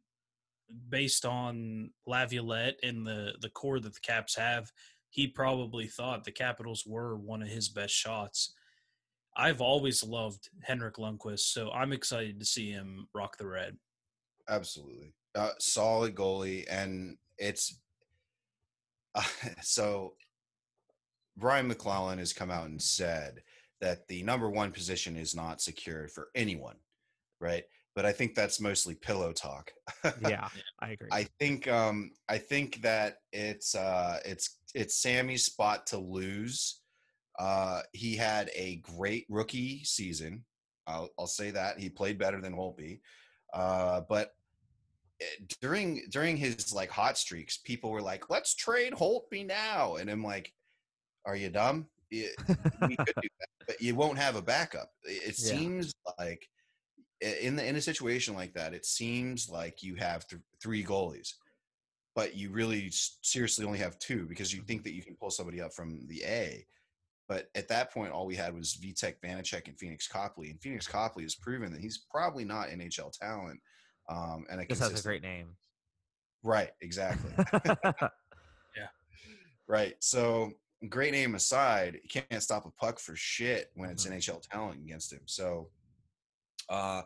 based on Laviolette and the the core that the Caps have, he probably thought the Capitals were one of his best shots. I've always loved Henrik Lundqvist, so I'm excited to see him rock the red. Absolutely. Uh, solid goalie. And it's uh, so Brian MacLellan has come out and said that the number one position is not secured for anyone, right? But I think that's mostly pillow talk. Yeah, I agree. I think um I think that it's uh it's it's Sammy's spot to lose. Uh he had a great rookie season. I'll I'll say that. He played better than Holtby. Uh but eh, during during his like hot streaks, people were like, "Let's trade Holtby now." And I'm like, "Are you dumb? It- we could do that, but you won't have a backup." It, it Yeah. seems like in the in a situation like that, it seems like you have th- three goalies, but you really seriously only have two because you think that you can pull somebody up from the A. But at that point, all we had was Vitek Vanacek and Pheonix Copley, and Pheonix Copley has proven that he's probably not NHL talent. Um, and a Just has a great name. right, exactly, yeah. right. So great name aside, you can't stop a puck for shit when it's Mhm. NHL talent against him. So, uh,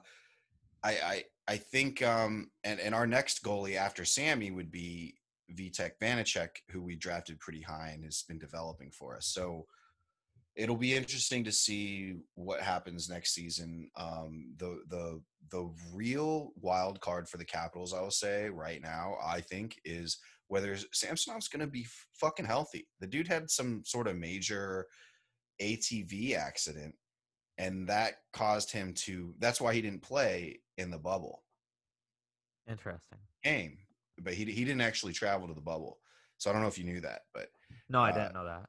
I I I think um and and our next goalie after Sammy would be Vitek Vanacek, who we drafted pretty high and has been developing for us. So it'll be interesting to see what happens next season. Um, the the the real wild card for the Capitals, I will say right now, I think is whether Samsonov's going to be fucking healthy. The dude had some sort of major ATV accident, and that caused him to. That's why he didn't play in the bubble Interesting. game. but he he didn't actually travel to the bubble. So I don't know if you knew that, but No, I Uh, didn't know that.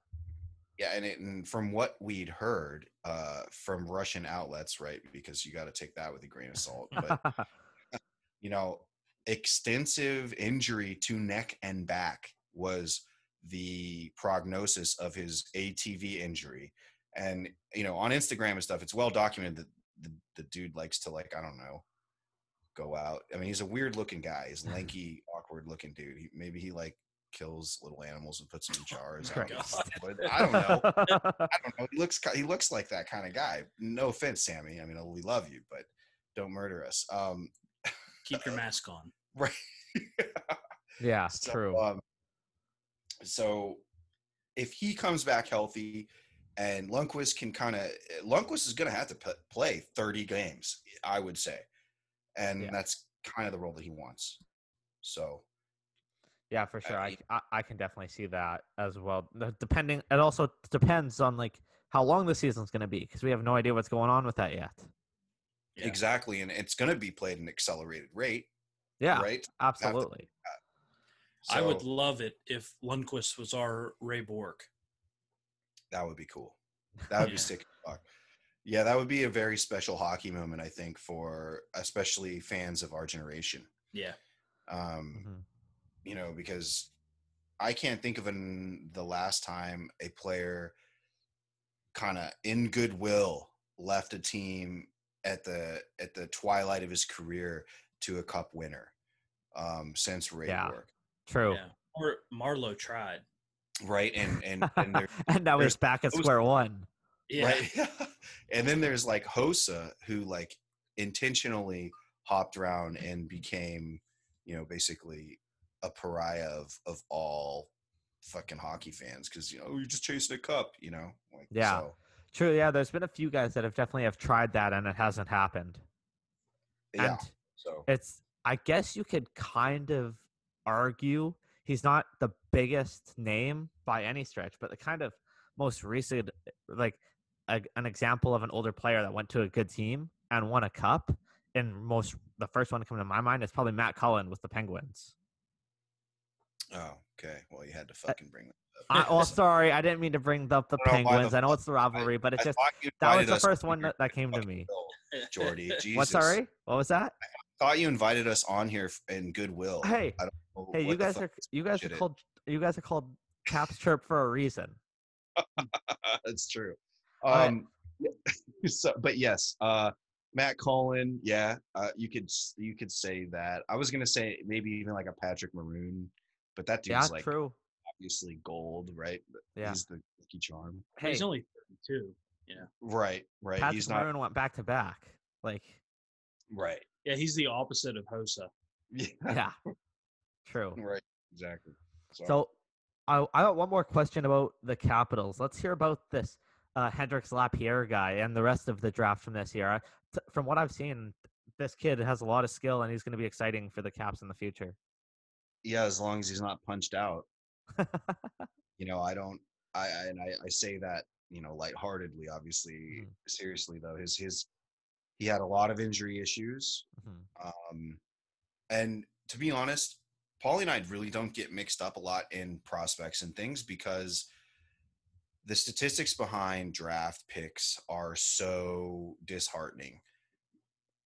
yeah, and, it, and from what we'd heard uh, from Russian outlets, right? Because you got to take that with a grain of salt. But you know, extensive injury to neck and back was the prognosis of his ATV injury. And you know, on Instagram and stuff, it's well documented that the, the dude likes to like I don't know, go out. I mean, he's a weird looking guy. He's lanky, awkward looking dude. He, maybe he like kills little animals and puts them in jars. out in God. the. I don't know. I don't know. He looks he looks like that kind of guy. No offense, Sammy. I mean, we love you, but don't murder us. Um, Keep your mask on. right. yeah, So, true. Um, so if he comes back healthy and Lundqvist can kind of Lundqvist is going to have to p- play 30 games, I would say. And Yeah. that's kind of the role that he wants. So Yeah, for sure. I, mean- I I can definitely see that as well. Depending, it also depends on like how long the season's going to be because we have no idea what's going on with that yet. Yeah. exactly and it's going to be played at an accelerated rate, Yeah, right? absolutely. I would love it if Lundqvist was our Ray Bourque. That would be cool. That would be Yeah. sick. fuck. Yeah, that would be a very special hockey moment, I think, for especially fans of our generation. Yeah. Um, Mhm. you know, because I can't think of an, the last time a player kind of in goodwill left a team at the at the twilight of his career to a cup winner um, since Ray Yeah. Bourque. True. Yeah. Or Marleau tried. Right? And and and there, and now he's there's back at square one. Yeah. right, and then there's like Hossa who like intentionally hopped around and became, you know, basically a pariah of of all fucking hockey fans because you know oh, you're just chasing a cup, you know, like Yeah. So, True. Yeah, there's been a few guys that have definitely have tried that and it hasn't happened. yeah. And So it's I guess you could kind of argue he's not the biggest name by any stretch, but the kind of most recent like a, an example of an older player that went to a good team and won a cup. And most the first one to come to my mind is probably Matt Cullen with the Penguins. oh, okay. Well, you had to uh, fucking bring that. I, oh, sorry, I didn't mean to bring up the I don't know why the Penguins. I know it's the rivalry, but it's I just that was the first one that, that came to me. Bill, Jordy. Jesus. What? Sorry, what was that? Thought you invited us on here in goodwill. Hey, I don't know Hey, you guys are you guys are shit is. called you guys are called Caps Chirp for a reason. That's true. right. Um, so, but yes, uh, Matt Cullen, yeah, uh, you could you could say that. I was gonna say maybe even like a Patrick Maroon, but that dude's yeah, like true. obviously gold, right? Yeah. He's the lucky charm. Hey, He's only 32. Yeah, Right, right. Patrick he's not Maroon went back to back. Like, right. Yeah, he's the opposite of Hossa. Yeah, yeah, true. right. Exactly. So, So, I I got one more question about the Capitals. Let's hear about this uh, Hendrix Lapierre guy and the rest of the draft from this year. I- t- from what I've seen, this kid has a lot of skill and he's going to be exciting for the Caps in the future. yeah, as long as he's not punched out, you know, I don't. I, I and I, I say that you know lightheartedly. Obviously, Mhm. seriously though, his his he had a lot of injury issues. Mhm. Um, and to be honest, Paulie and I really don't get mixed up a lot in prospects and things because the statistics behind draft picks are so disheartening.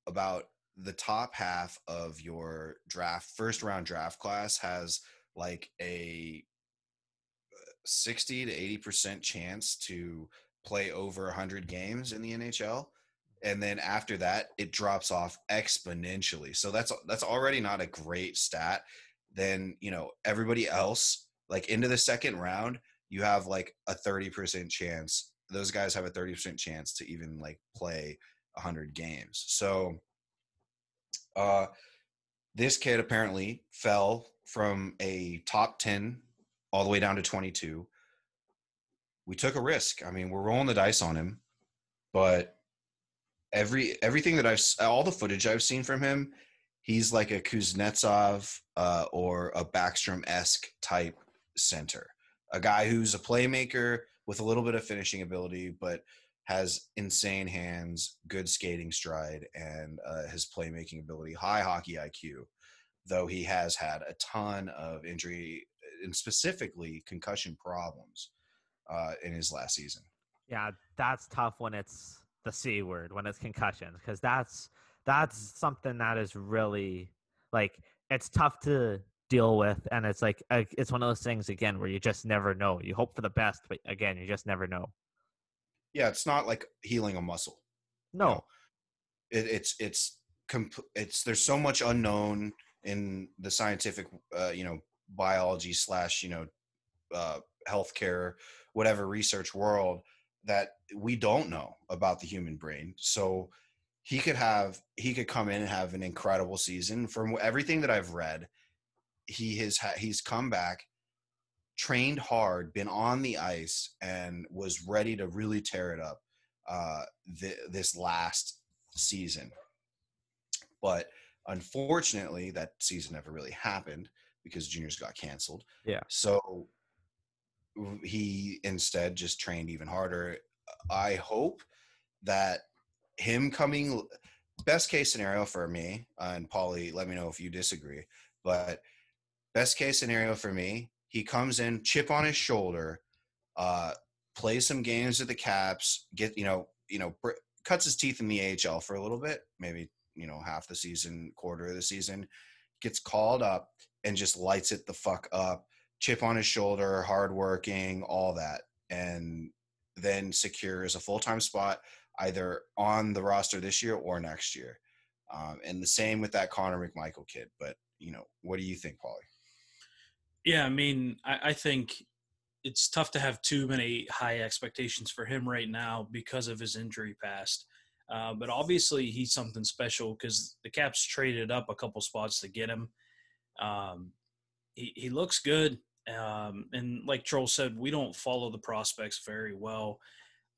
About the top half of your draft, first round draft class has like a uh, 60 to 80% chance to play over 100 games in the NHL and then after that it drops off exponentially. So that's that's already not a great stat. Then you know everybody else like into the second round you have like a 30% chance. Those guys have a 30% chance to even like play 100 games. So uh this kid apparently fell from a top 10 all the way down to 22 we took a risk. I mean we're rolling the dice on him but every everything that I've all the footage I've seen from him, he's like a Kuznetsov uh, or a Backstrom esque type center, a guy who's a playmaker with a little bit of finishing ability, but has insane hands, good skating stride, and uh, his playmaking ability, high hockey IQ. though he has had a ton of injury and specifically concussion problems uh, in his last season. Yeah, that's tough when it's the C word, when it's concussions, because that's that's something that is really like it's tough to deal with, and it's like it's one of those things again where you just never know. You hope for the best, but again, you just never know. Yeah, it's not like healing a muscle. No, know, it, it's it's comp- it's there's so much unknown in the scientific, uh, you know, biology slash you know, uh, healthcare, whatever research world that we don't know about the human brain. So he could have he could come in and have an incredible season. From everything that I've read, he has he's come back, trained hard, been on the ice, and was ready to really tear it up uh, th- this last season. But unfortunately, that season never really happened because juniors got canceled. Yeah. So he instead just trained even harder. I hope that him coming best case scenario for me and Paulie, let me know if you disagree. But best case scenario for me, he comes in, chip on his shoulder, uh, plays some games with the Caps, get you know, you know, br- cuts his teeth in the AHL for a little bit, maybe you know half the season, quarter of the season, gets called up and just lights it the fuck up chip on his shoulder, hardworking, all that, and then secures a full time spot either on the roster this year or next year. Um, and the same with that Connor McMichael kid. But you know, what do you think, Paulie? Yeah, I mean, I, I think it's tough to have too many high expectations for him right now because of his injury past. Uh, but obviously, he's something special because the Caps traded up a couple spots to get him. Um, he, he looks good. Um, and like Troll said, we don't follow the prospects very well.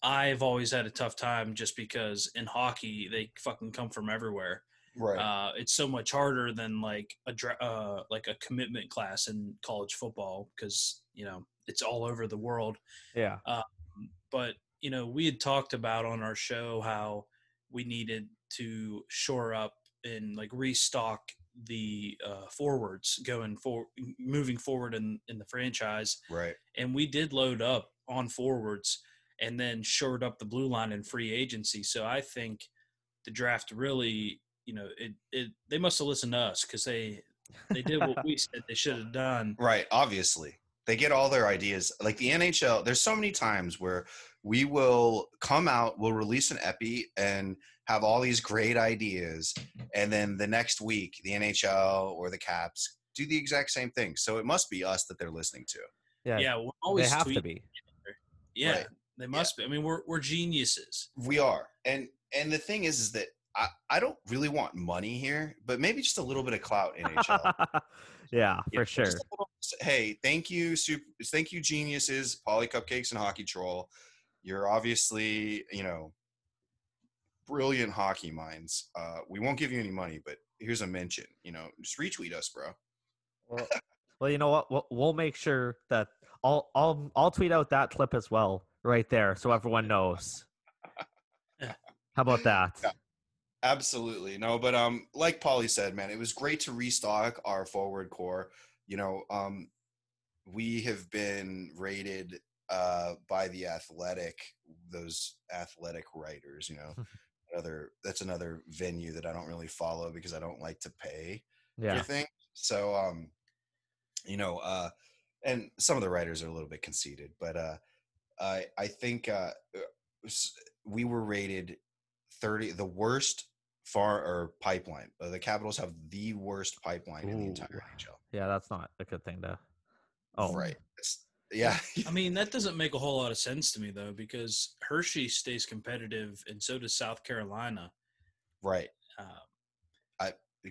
I've always had a tough time just because in hockey they fucking come from everywhere. Right. Uh, it's so much harder than like a uh, like a commitment class in college football because you know it's all over the world. yeah, Um, but you know, we had talked about on our show how we needed to shore up and like restock the uh, forwards going for moving forward in in the franchise, right. and we did load up on forwards and then shored up the blue line in free agency. So I think the draft really, you know, it it they must have listened to us because they they did what we said they should have done. Right. Obviously, they get all their ideas. Like the NHL, there's so many times where we will come out, we'll release an epi and have all these great ideas, and then the next week, the NHL or the Caps do the exact same thing. So it must be us that they're listening to. yeah, Yeah, we're always they always have to be. Yeah, Right. they must be. I mean, we're we're geniuses. We are, and and the thing is, is that I I don't really want money here, but maybe just a little bit of clout in NHL. yeah, Yeah, for sure. little- hey, thank you, super, thank you, geniuses, Paulie Cupcakes and Hockey Troll. You're obviously, you know, brilliant hockey minds. Uh, we won't give you any money, but here's a mention. You know, just retweet us, bro. Well, well, you know what? We'll, we'll make sure that I'll I'll I'll tweet out that clip as well, right there, so everyone knows. Yeah. How about that? Yeah. Absolutely. No, but um, like Paulie said, man, it was great to restock our forward core. You know, um, we have been rated uh by the athletic, those athletic writers, you know. another that's another venue that I don't really follow because I don't like to pay Yeah, for. So um, you know, uh and some of the writers are a little bit conceited, but uh I I think uh we were rated 30 the worst far or pipeline. Uh, the Capitals have the worst pipeline in the entire Ooh. NHL. yeah, that's not a good thing to. Oh, Right. It's, yeah. I mean, that doesn't make a whole lot of sense to me though, because Hershey stays competitive, and so does South Carolina. right. Uh,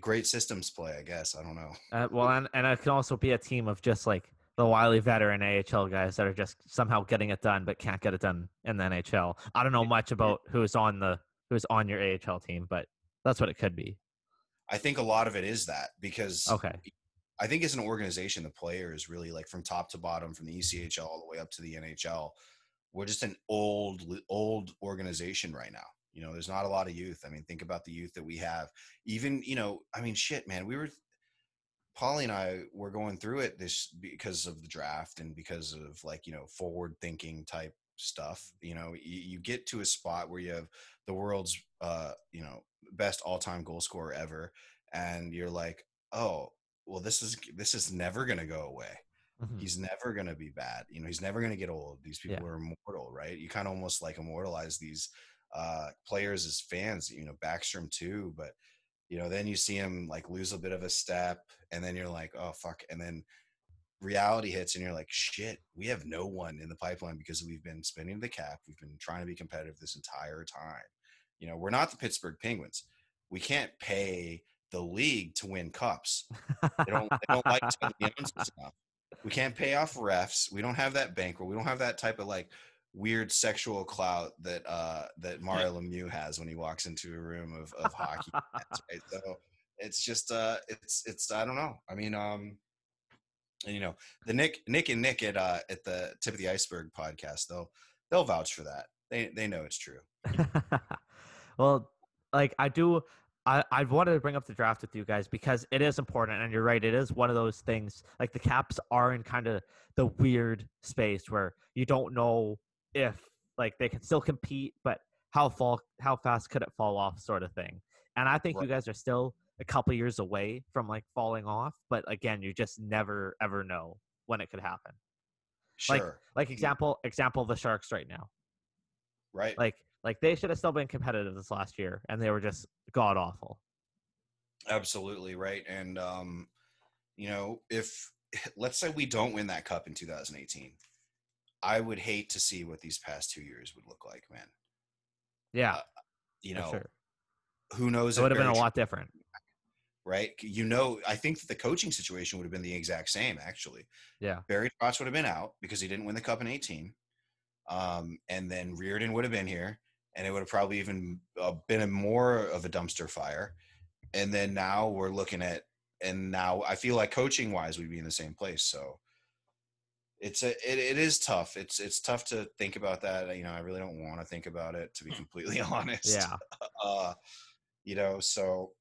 Great systems play, I guess. I don't know. Uh, well, and and it can also be a team of just like the wily veteran AHL guys that are just somehow getting it done, but can't get it done in the NHL. I don't know much about who's on the who's on your AHL team, but that's what it could be. I think a lot of it is that because Okay. I think as an organization, the players really like from top to bottom, from the ECHL all the way up to the NHL, we're just an old, old organization right now. You know, there's not a lot of youth. I mean, think about the youth that we have. Even, you know, I mean, shit, man, we were Paulie and I were going through it this because of the draft and because of like you know forward thinking type stuff. You know, you, you get to a spot where you have the world's uh you know best all time goal scorer ever, and you're like, oh well, this is this is never gonna go away. Mhm. He's never gonna be bad. You know, he's never gonna get old. These people Yeah. are immortal, right? You kind of almost like immortalize these uh players as fans. You know, Backstrom too, but you know, then you see him like lose a bit of a step, and then you're like, oh fuck, and then reality hits, and you're like, shit, we have no one in the pipeline because we've been spending the cap. We've been trying to be competitive this entire time. You know, we're not the Pittsburgh Penguins. We can't pay the league to win cups. They don't, they don't like telling the announcers enough. We can't pay off refs. We don't have that bankroll. We don't have that type of like weird sexual clout that uh that Mario Lemieux has when he walks into a room of, of hockey. fans, right? So it's just uh it's it's I don't know. I mean um and, you know the Nick Nick and Nick at uh at the tip of the iceberg podcast they'll they'll vouch for that. They they know it's true. well, like I do, I I wanted to bring up the draft with you guys because it is important, and you're right. It is one of those things. Like the Caps are in kind of the weird space where you don't know if like they can still compete, but how fall how fast could it fall off, sort of thing. And I think you guys are still a couple years away from like falling off, but again, you just never ever know when it could happen. Like- Sure. Like Mhm. example example the Sharks right now. right. Like like they should have still been competitive this last year, and they were just god awful. Absolutely right. And um, you know, if let's say we don't win that cup in 2018, I would hate to see what these past two years would look like, man. Yeah, Uh, You know, sure. who knows? It would have been a lot different. right? You know, I think that the coaching situation would have been the exact same, actually. Yeah. Barry Trotz would have been out because he didn't win the cup in 18. Um, and then Reirden would have been here, and it would have probably even uh, been a more of a dumpster fire. And then now we're looking at, and now I feel like coaching wise, we'd be in the same place. So it's a, it, it is tough. It's, it's tough to think about that. You know, I really don't want to think about it, to be completely honest Yeah. uh, you know, so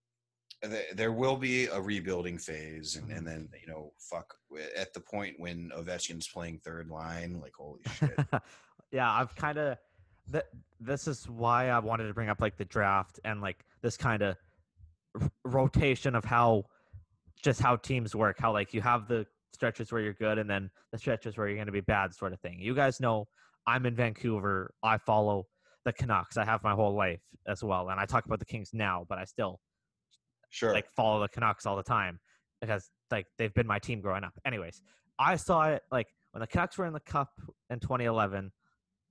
th- there will be a rebuilding phase, and, and then you know, fuck, at the point when Ovechkin's playing third line, like holy shit, yeah, I've kind of th- this is why I wanted to bring up like the draft and like this kind of r- rotation of how just how teams work, how like you have the stretches where you're good and then the stretches where you're going to be bad sort of thing. You guys know I'm in Vancouver. I follow the Canucks. I have my whole life as well and I talk about the Kings now, but I still sure, like follow the Canucks all the time because like they've been my team growing up. Anyways, I saw it like when the Canucks were in the Cup in 2011.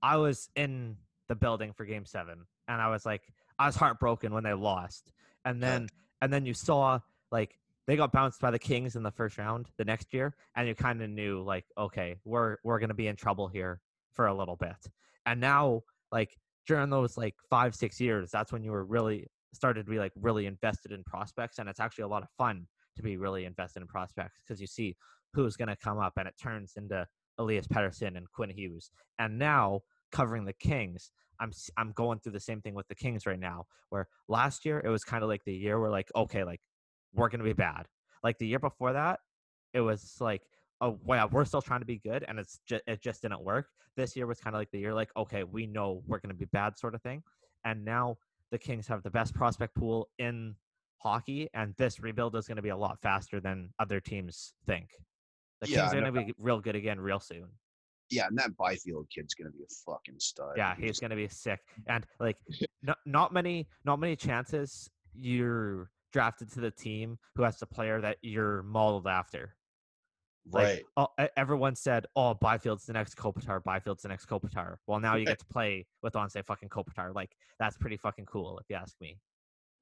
I was in the building for Game Seven, and I was like, I was heartbroken when they lost. And then and then you saw like they got bounced by the Kings in the first round the next year, and you kind of knew like, okay, we're we're gonna be in trouble here for a little bit. And now like during those like five six years, that's when you were really started to be like really invested in prospects and it's actually a lot of fun to be really invested in prospects because you see who's going to come up and it turns into Elias Pettersson and Quinn Hughes and now covering the Kings I'm I'm going through the same thing with the Kings right now where last year it was kind of like the year where like okay like we're going to be bad like the year before that it was like oh wow we're still trying to be good and it's just it just didn't work this year was kind of like the year like okay we know we're going to be bad sort of thing and now the Kings have the best prospect pool in hockey, and this rebuild is going to be a lot faster than other teams think. The Yeah, Kings are going to be real good again real soon. Yeah, and that Byfield kid's gonna be a fucking stud. Yeah, he's going to be sick, and like not not many not many chances you're drafted to the team who has the player that you're modeled after. Like, right. oh, everyone said, "Oh, Byfield's the next Kopitar. Byfield's the next Kopitar." Well, now you get to play with Anze fucking Kopitar. Like that's pretty fucking cool, if you ask me.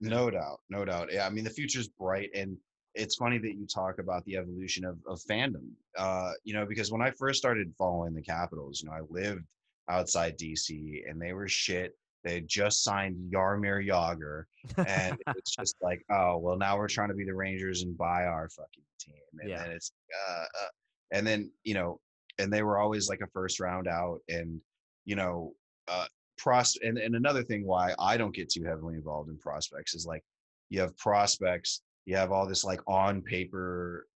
No doubt, no doubt. Yeah, I mean the future's bright, and it's funny that you talk about the evolution of, of fandom. Uh, you know, because when I first started following the Capitals, you know, I lived outside DC, and they were shit. They had just signed Jaromir Jagr, and it's just like, oh well, now we're trying to be the Rangers and buy our fucking team, and Yeah. then it's, uh, uh, and then you know, and they were always like a first round out, and you know, uh, pros and, and another thing why I don't get too heavily involved in prospects is like you have prospects, you have all this like on paper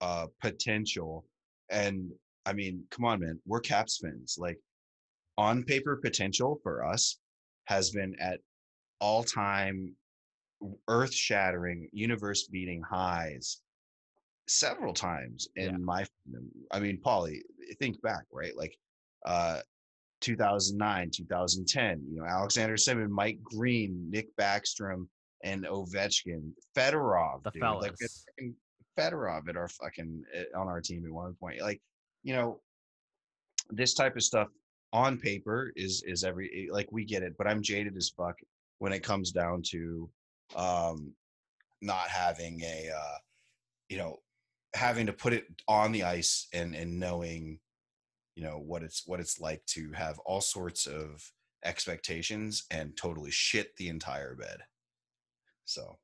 uh potential and I mean, come on, man, we're Caps fans. Like on paper potential for us has been at all time earth shattering, universe beating highs several times in Yeah. my. I mean, Paulie, think back, right? Like uh 2009, 2010, you know, Alexander Semin, Mike Green, Nick Backstrom, and Ovechkin, Fedorov, The dude, like fellas. fucking Fedorov at our fucking eh, on our team at one point. Like, you know, this type of stuff on paper is is every like we get it, but I'm jaded as fuck when it comes down to um not having a uh you know having to put it on the ice and and knowing you know what it's what it's like to have all sorts of expectations and totally shit the entire bed so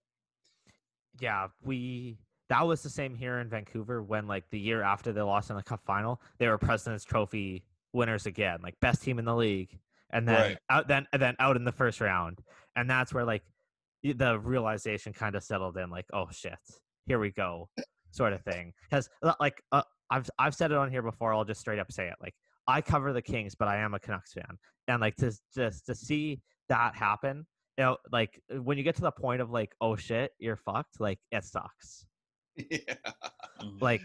yeah, we that was the same here in Vancouver when like the year after they lost in the cup final, they were President's Trophy winners again, like best team in the league, and then Right. out then and then out in the first round, and that's where like the realization kind of settled in, like oh shit, here we go, sort of thing. Because like uh, I've I've said it on here before, I'll just straight up say it, like I cover the Kings, but I am a Canucks fan, and like to just to see that happen you know, like uh, when you get to the point of like, oh shit, you're fucked, like it sucks. yeah. Like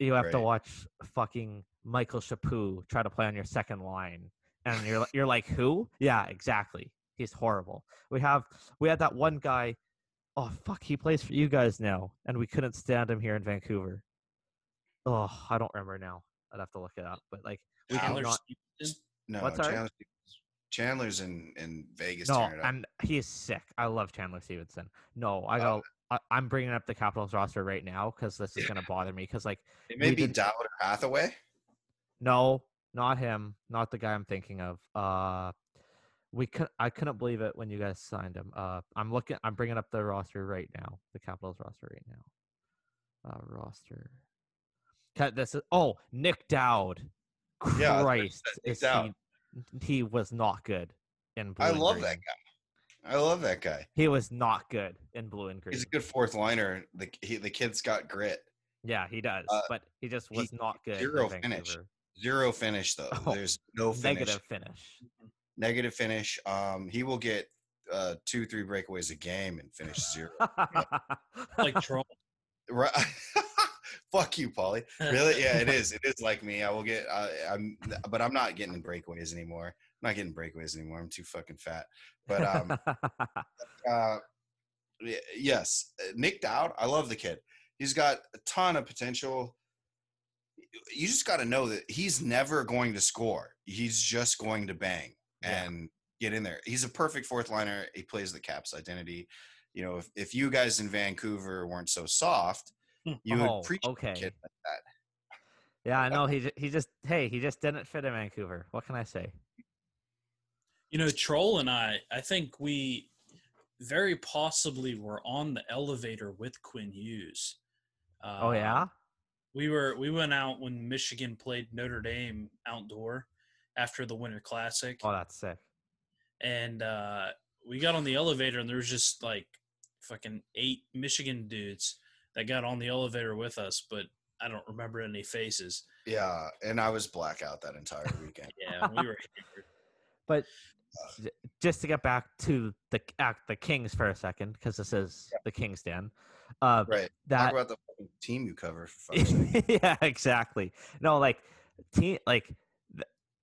you have to watch fucking Michael Chaput try to play on your second line, and you're you're like, who? Yeah, exactly. He's horrible. We have we had that one guy. Oh fuck, he plays for you guys now, and we couldn't stand him here in Vancouver. Oh, I don't remember now. I'd have to look it up, but like we Chandler cannot. No What's that? Chandler's, in in vegas No, and he is sick. I love Chandler Stephenson. No, I Oh. go. I, I'm bringing up the Capitals roster right now because this is Yeah. gonna bother me. Because like, it may be Dowd or hathaway no, not him, not the guy I'm thinking of. Uh, we could. I couldn't believe it when you guys signed him. Uh, I'm looking. I'm bringing up the roster right now. The Capitals roster right now. Uh, roster. Cut this is. Oh, Nic Dowd. Yeah, I was gonna Christ, Nick is Dowd. he? He was not good in blue. i and love green. that guy i love that guy He was not good in blue and green. he's a good fourth liner the, he, the kid's got grit Yeah, he does, Uh, but he just he- was not good. zero finish. Zero finish though Oh, there's no finish Negative finish. negative finish. Um, he will get uh two, three breakaways a game and finish zero. like troll. right? Fuck you, Paulie. Really? Yeah, it is. It is like me. I will get. I, I'm, but I'm not getting breakaways anymore. I'm not getting breakaways anymore. I'm too fucking fat. But um, uh, yes, Nic Dowd. I love the kid. He's got a ton of potential. You just got to know that he's never going to score. He's just going to bang Yeah. and get in there. He's a perfect fourth liner. He plays the Caps identity. You know, if, if you guys in Vancouver weren't so soft, you Oh, would preach okay. a kid like that. yeah, I know. He ju- he just hey, he just didn't fit in Vancouver. What can I say? You know, Troll and I, I think we very possibly were on the elevator with Quinn Hughes. Uh, oh yeah, we were. We went out when Michigan played Notre Dame outdoor after the Winter Classic, oh that's sick. and uh, we got on the elevator, and there was just like fucking eight Michigan dudes that got on the elevator with us, but I don't remember any faces. Yeah, and I was blackout that entire weekend. Yeah, we were. hammered. But j- just to get back to the act the Kings for a second, because this is the Kings Den. Uh, right. Talk about the fucking team you cover for yeah, exactly. No, like team, like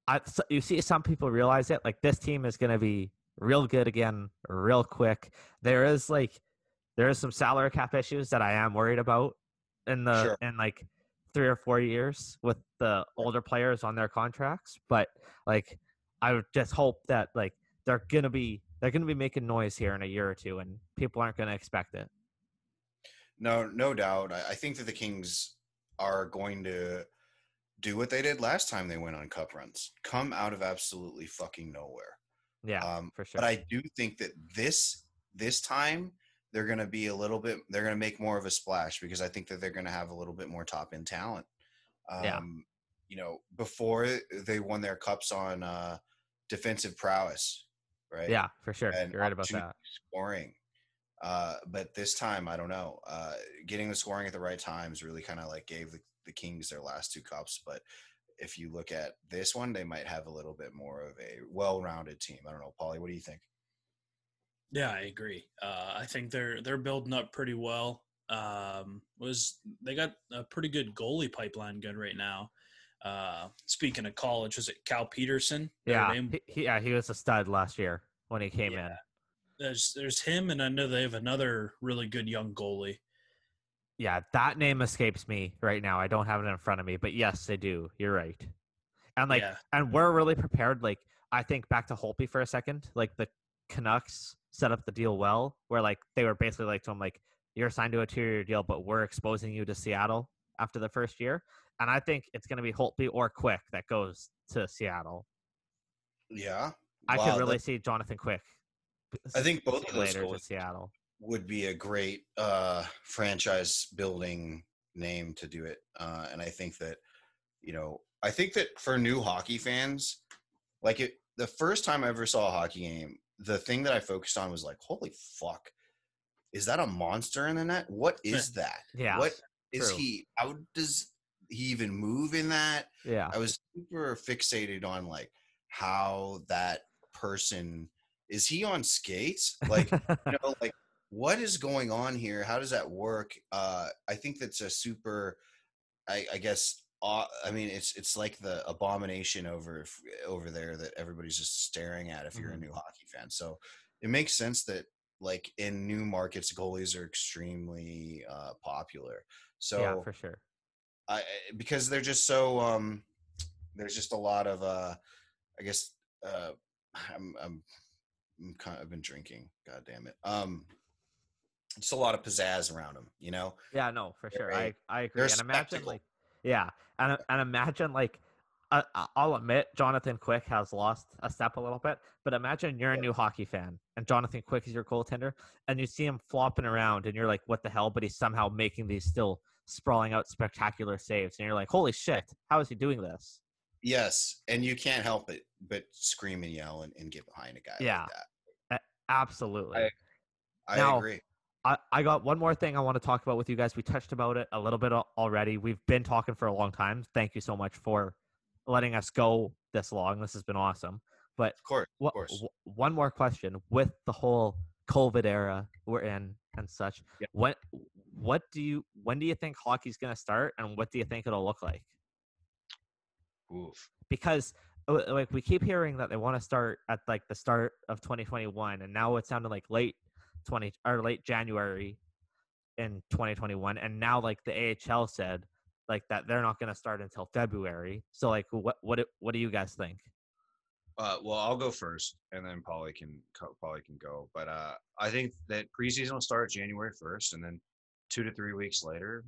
I, so you see, some people realize it. Like this team is going to be real good again, real quick. There is like there is some salary cap issues that I am worried about in the Sure. in like three or four years with the older players on their contracts. But like I would just hope that like they're gonna be they're gonna be making noise here in a year or two, and people aren't gonna expect it. No, no doubt. I, I think that the Kings are going to do what they did last time they went on cup runs. Come out of absolutely fucking nowhere. Yeah, Um, for sure. But I do think that this this time they're going to be a little bit. They're going to make more of a splash because I think that they're going to have a little bit more top end talent. Um, Yeah. You know, before they won their cups on uh, defensive prowess, right? yeah, for sure. and You're right about that. Scoring. Uh, but this time, I don't know. Uh, getting the scoring at the right times really kind of like gave the, the Kings their last two cups. But if you look at this one, they might have a little bit more of a well-rounded team. I don't know, Paulie. What do you think? Yeah, I agree. Uh, I think they're they're building up pretty well. Um, was they got a pretty good goalie pipeline good right now. Uh, speaking of college, was it Cal Petersen? Yeah, he, he- yeah, he was a stud last year when he came Yeah. in. There's there's him, and I know they have another really good young goalie. Yeah, that name escapes me right now. I don't have it in front of me, but yes, they do. You're right. And like, yeah, and we're really prepared. Like, I think back to Holtby for a second. Like the Canucks set up the deal well, where like they were basically like to him, like, you're signed to a two-year deal, but we're exposing you to Seattle after the first year. And I think it's going to be Holtby or Quick that goes to Seattle. Yeah, I Wow, could really that see Jonathan Quick. I think both of those to Seattle. would be a great uh, franchise building name to do it. Uh, and I think that, you know, I think that for new hockey fans, like it, the first time I ever saw a hockey game, the thing that I focused on was like, holy fuck, is that a monster in the net? What is that? Yeah, What is true. he? How does he even move in that? Yeah, I was super fixated on like how that person is he on skates? Like, you know, like what is going on here? How does that work? Uh, I think that's a super, I, I guess, uh, I mean, it's it's like the abomination over over there that everybody's just staring at if you're Mhm. a new hockey fan. So it makes sense that like in new markets, goalies are extremely uh, popular. So yeah, for sure. I I- because they're just so um there's just a lot of uh I guess uh I'm I'm, I'm kind of, I've been drinking god damn it um just a lot of pizzazz around them you know Yeah, no, for sure. I Very- I agree. they're And imagine like, yeah, and and imagine like, uh, I- I'll admit Jonathan Quick has lost a step a little bit, but imagine you're a new hockey fan and Jonathan Quick is your goaltender, and you see him flopping around, and you're like, what the hell? But he's somehow making these still sprawling out spectacular saves, and you're like, holy shit, how is he doing this? yes and you can't help it but scream and yell and, and get behind a guy Yeah. like that Absolutely. I Now- agree I, I got one more thing I want to talk about with you guys. We touched about it a little bit already. We've been talking for a long time. Thank you so much for letting us go this long. This has been awesome. But of course of course one more question with the whole COVID era we're in and such. Yeah. What what do you when do you think hockey's going to start and what do you think it'll look like? Oof. because uh, like we keep hearing that they want to start at like the start of 2021 and now it sounded like late 20 or late january in 2021 and now like the ahl said like that they're not going to start until february so like what what what do you guys think Uh, well, I'll go first, and then Paulie can Paulie can go. But uh, I think that preseason will start January first, and then two to three weeks later,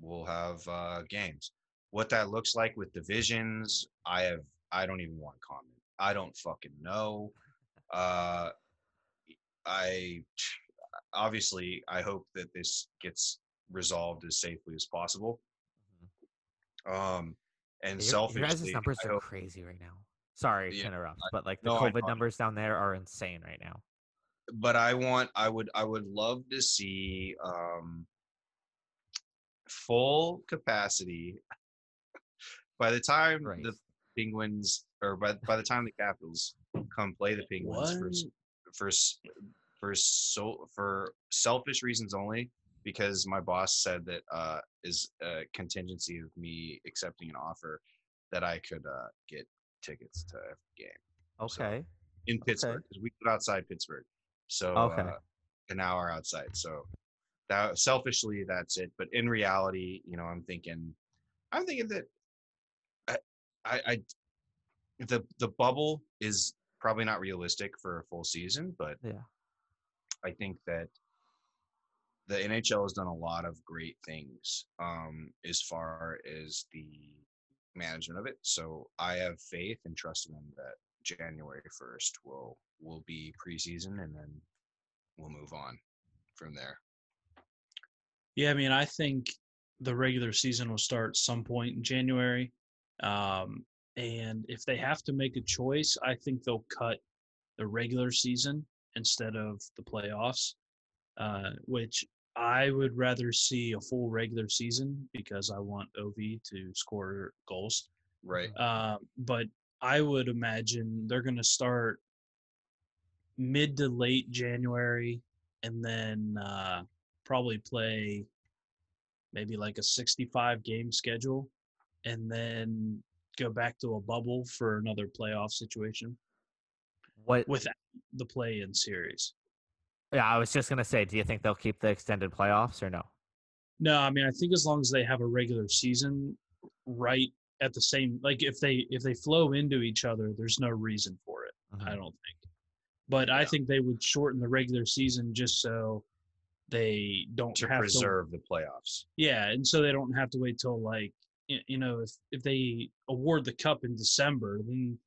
we'll have uh, games. What that looks like with divisions, I have I don't even want comment. I don't fucking know. I obviously I hope that this gets resolved as safely as possible. Um, and your, selfishly, your guys' numbers I are hope- crazy right now. Sorry to Yeah, interrupt but like the no, covid numbers down there are insane right now. But I want I would I would love to see um full capacity by the time right. The Penguins or by by the time the Capitals come play the Penguins for s- for for so for selfish reasons only because my boss said that uh is a contingency of me accepting an offer that I could uh get tickets to every game okay in Pittsburgh because we live outside Pittsburgh. So Okay. uh, an hour outside. So that selfishly that's it. But in reality, you know, I'm thinking, I'm thinking that I, I, I the the bubble is probably not realistic for a full season, but yeah I think that the NHL has done a lot of great things um, as far as the management of it. So I have faith and trust in them that January first will will be preseason, and then we'll move on from there. Yeah, I mean, I think the regular season will start some point in January. Um, and if they have to make a choice, I think they'll cut the regular season instead of the playoffs. uh, which I would rather see a full regular season because I want Ov to score goals. Right. Uh, but I would imagine they're going to start mid to late January and then uh, probably play maybe like a 65 game schedule and then go back to a bubble for another playoff situation What? with the play in series. Yeah, I was just gonna say, do you think they'll keep the extended playoffs or no? No, I mean I think as long as they have a regular season right at the same like if they if they flow into each other, there's no reason for it. Mhm. I don't think. But I think they would shorten the regular season just so they don't To have preserve the playoffs. yeah, and so they don't have to wait till like you know if if they award the cup in December, then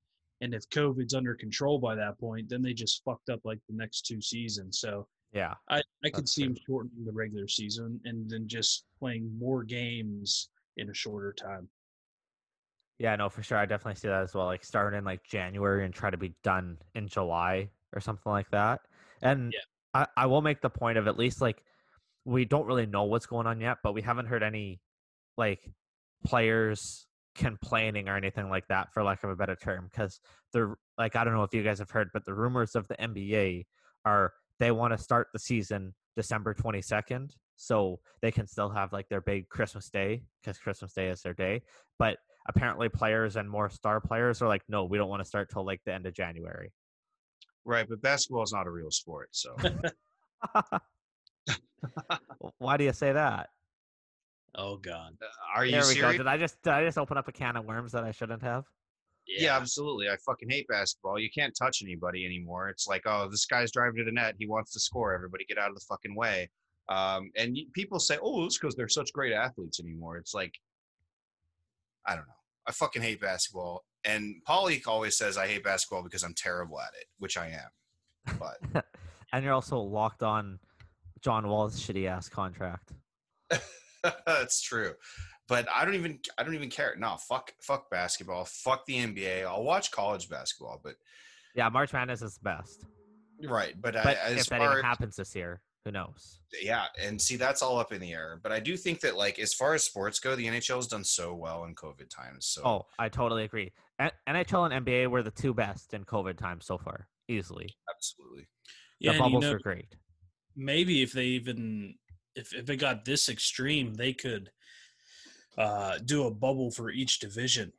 and if COVID's under control by that point, then they just fucked up like the next two seasons. So Yeah, I, I could see true. him shortening the regular season and then just playing more games in a shorter time. yeah, no, for sure. I definitely see that as well. Like start in like January and try to be done in July or something like that. And Yeah. I, I will make the point of at least like we don't really know what's going on yet, but we haven't heard any like players complaining or anything like that for lack of a better term because the like i don't know if you guys have heard but the rumors of the nba are they want to start the season december 22nd so they can still have like their big christmas day because christmas day is their day but apparently players and more star players are like no we don't want to start till like the end of january Right. But basketball is not a real sport. So why do you say that Oh God. Uh, are you there we serious? go did i just did i just open up a can of worms that i shouldn't have Yeah. absolutely. I fucking hate basketball. You can't touch anybody anymore. It's like, oh, this guy's driving to the net. He wants to score. Everybody get out of the fucking way. Um, and people say, oh, it's because they're such great athletes anymore. It's like, I don't know. I fucking hate basketball. And Paulie always says I hate basketball because I'm terrible at it, which I am. But and you're also locked on John Wall's shitty ass contract. that's true. But I don't even I don't even care. No, fuck fuck basketball. Fuck the NBA. I'll watch college basketball, but Yeah, March Madness is the best. right. But, I, But as if that far even happens this year, who knows? yeah and see that's all up in the air but i do think that like as far as sports go the nhl has done so well in covid times so Oh, I totally agree. N- NHL and NBA were the two best in COVID times so far, easily. absolutely Yeah, the and you bubbles know, were great. maybe if they even if if it got this extreme, they could uh do a bubble for each division.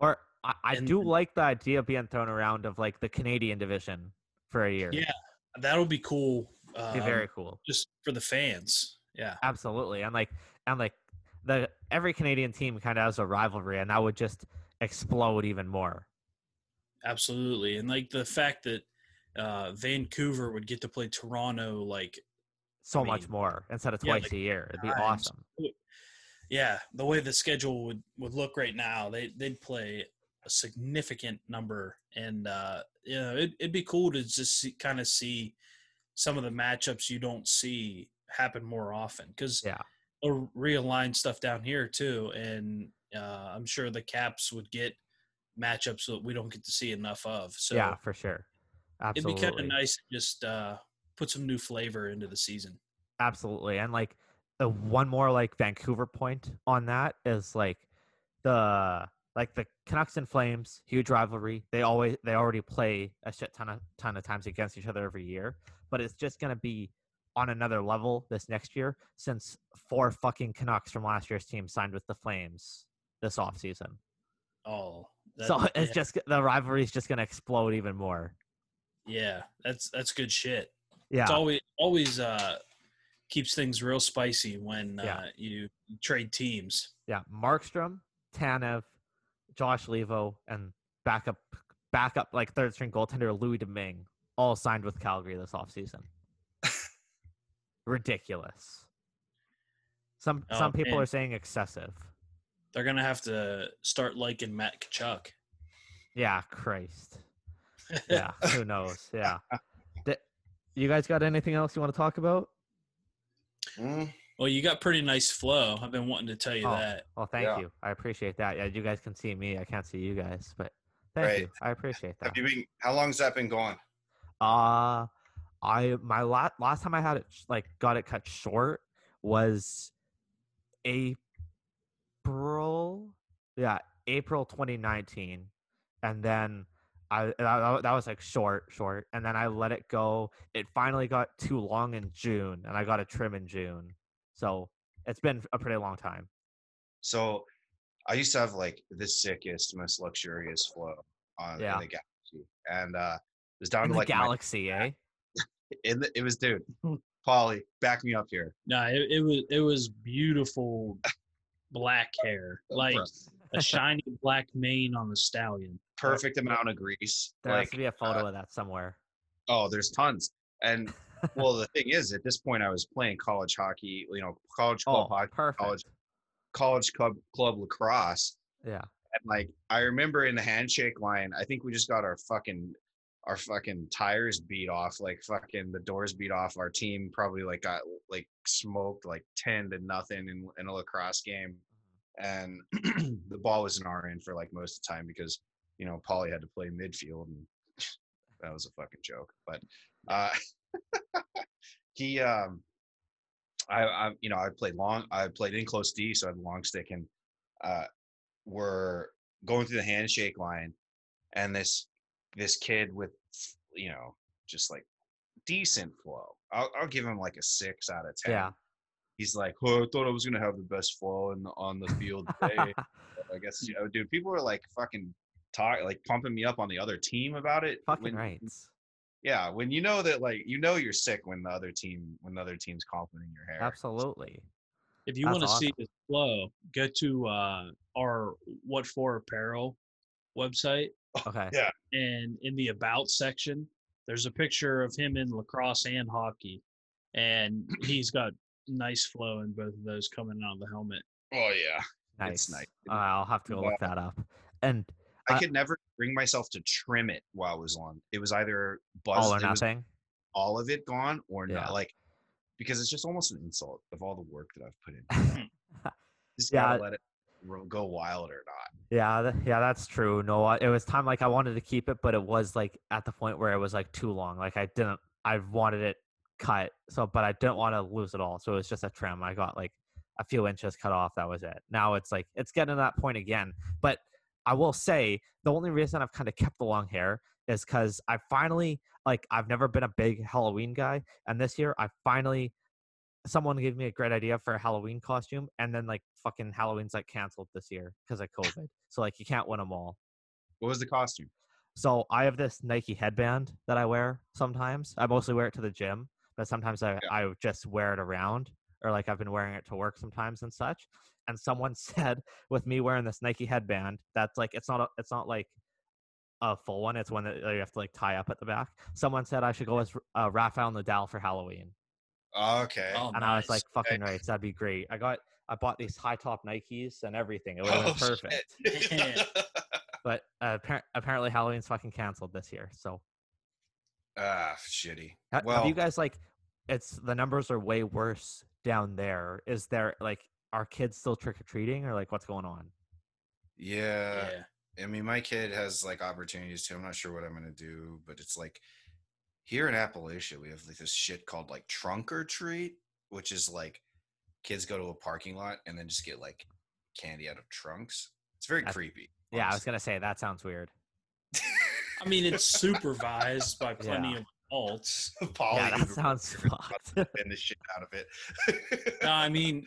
Or I, I And- do like the idea of being thrown around of like the Canadian division for a year. Yeah, That'll be cool. Be Um, very cool. just for the fans. Yeah. Absolutely. And like and like the every Canadian team kind of has a rivalry and that would just explode even more. Absolutely. And like the fact that uh, Vancouver would get to play Toronto, like, So I much more instead of yeah, twice like a year. It'd be awesome. yeah, the way the schedule would, would look right now, they, they'd play a significant number. And, uh, you know, it, it'd be cool to just kind of see some of the matchups you don't see happen more often. Because Yeah. they'll realign stuff down here too. And uh, I'm sure the Caps would get matchups that we don't get to see enough of. So yeah, for sure. Absolutely. it'd be kind of nice to just uh, put some new flavor into the season. Absolutely. And like the one more like Vancouver point on that is like the like the Canucks and Flames, huge rivalry. They always they already play a shit ton of ton of times against each other every year. But it's just gonna be on another level this next year since four fucking Canucks from last year's team signed with the Flames this offseason. Oh, that- So it's yeah, just the rivalry is just gonna explode even more. yeah, that's that's good shit. Yeah. It's always always uh, keeps things real spicy when uh, Yeah. you trade teams. Yeah, Markstrom, Tanev, Josh Leivo, and backup backup like third string goaltender Louis Domingue all signed with Calgary this offseason. Ridiculous. Some Oh, some people man. are saying excessive. They're gonna have to start liking Matt Tkachuk. Yeah, Christ. Yeah, who knows? Yeah. Th- you guys got anything else you want to talk about? Mm, well, you got pretty nice flow. I've been wanting to tell you Oh. that. Well, thank Yeah. you. I appreciate that. Yeah, you guys can see me. I can't see you guys, but thank Right. you. I appreciate that. have you been? How long has that been going? Uh I my last last time I had it like got it cut short was April. Yeah, April 2019, and then I that, that was like short, short, and then I let it go. It finally got too long in June, and I got a trim in June. So it's been a pretty long time. So I used to have like the sickest, most luxurious flow on Yeah. in the galaxy, and uh, it was down In to the like my- galaxy, eh? in the, it was dude, Paulie, back me up here. No, it, it was it was beautiful black hair, like a shiny black mane on a stallion. Perfect amount of grease. There has to be a photo uh, of that somewhere. oh, there's tons. And well, the thing is, at this point, I was playing college hockey. You know, college club Oh, hockey, perfect. college college club club lacrosse. Yeah. And like I remember in the handshake line, I think we just got our fucking our fucking tires beat off, like fucking the doors beat off. Our team probably like got like smoked like ten to nothing in, in a lacrosse game. And the ball was in our end for like most of the time because, you know, Paulie had to play midfield and that was a fucking joke. But uh he um I, I you know I played long I played in close D so I had a long stick and uh we're going through the handshake line and this this kid with you know just like decent flow I'll, I'll give him like a six out of ten Yeah. he's like oh I thought I was gonna have the best flow in the, on the field today I guess you know dude people are like fucking talk like pumping me up on the other team about it Fucking when- right. yeah when you know that like you know you're sick when the other team when the other team's complimenting your hair Absolutely. If you want to see awesome. his flow, go to uh, our What For Apparel website, Okay. Yeah. and in the About section, there's a picture of him in lacrosse and hockey, and he's got nice flow in both of those coming out of the helmet. oh yeah Nice. It's nice. Uh, I'll have to go look that up. And I Uh, could never bring myself to trim it while it was on. It was either buzz, all or nothing. all of it gone or Yeah. not. Like because it's just almost an insult of all the work that I've put in. just Yeah. gotta let it go wild or not. Yeah, th- yeah, that's true. No, it was time like I wanted to keep it, but it was like at the point where it was like too long. Like I didn't, I wanted it cut. So, but I didn't want to lose it all. So it was just a trim. I got like a few inches cut off. That was it. Now it's like it's getting to that point again. But I will say the only reason I've kind of kept the long hair is because I finally like I've never been a big Halloween guy, and this year I finally someone gave me a great idea for a Halloween costume, and then like fucking Halloween's like canceled this year because of COVID. so like you can't win them all. What was the costume? So I have this Nike headband that I wear sometimes. I mostly wear it to the gym, but sometimes I, Yeah. I just wear it around or like I've been wearing it to work sometimes and such. And someone said with me wearing this Nike headband, that's like it's not a, it's not like a full one. It's one that you have to like tie up at the back. Someone said I should go as uh, Rafael Nadal for Halloween, Okay. Oh, and I was like, nice. "Fucking right, that'd be great." I got I bought these high top Nikes and everything. It would have been Oh, perfect. But uh, appar- apparently Halloween's fucking canceled this year. So ah, shitty. Well, have you guys like it's the numbers are way worse down there is there like are kids still trick-or-treating or like what's going on yeah. yeah. I mean, my kid has like opportunities too. I'm not sure what I'm gonna do, but it's like here in Appalachia, we have like this shit called like trunk or treat, which is like kids go to a parking lot and then just get like candy out of trunks. It's very That's- creepy. yeah i was gonna say that sounds weird I mean, it's supervised by plenty Yeah. of adults. Paulie yeah that sounds fucked and the shit out of it. No, I mean,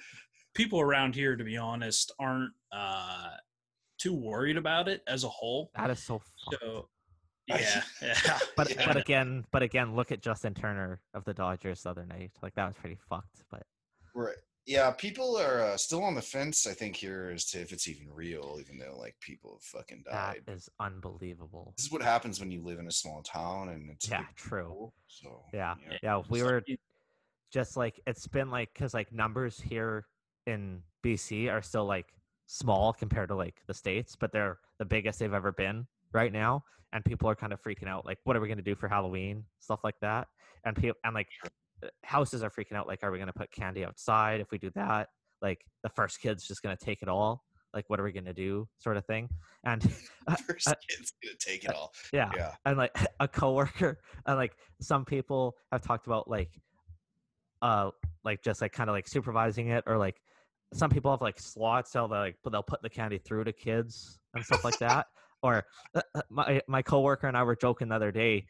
people around here, to be honest, aren't uh, too worried about it as a whole. that is so fucked. So, yeah, yeah. but Yeah. but again but again look at justin turner of the dodgers the other night like that was pretty fucked but Right. Yeah, people are uh, still on the fence. I think here as to if it's even real, even though like people have fucking died. is unbelievable This is what happens when you live in a small town and it's Yeah, true. people, So Yeah. Yeah. yeah we It's were like- just like it's been like because like numbers here in BC are still like small compared to like the states, but they're the biggest they've ever been right now, and people are kind of freaking out. Like, what are we gonna do for Halloween? Stuff like that, and people and like uh, houses are freaking out. Like, are we gonna put candy outside? If we do that, like the first kid's just gonna take it all. like what are we gonna do sort of thing and First uh, kid's gonna take it all. yeah Yeah. and like a coworker and like some people have talked about like uh like just like kind of like supervising it or like some people have like slots so they like they'll put the candy through to kids and stuff like that or uh, uh, my my coworker and I were joking the other day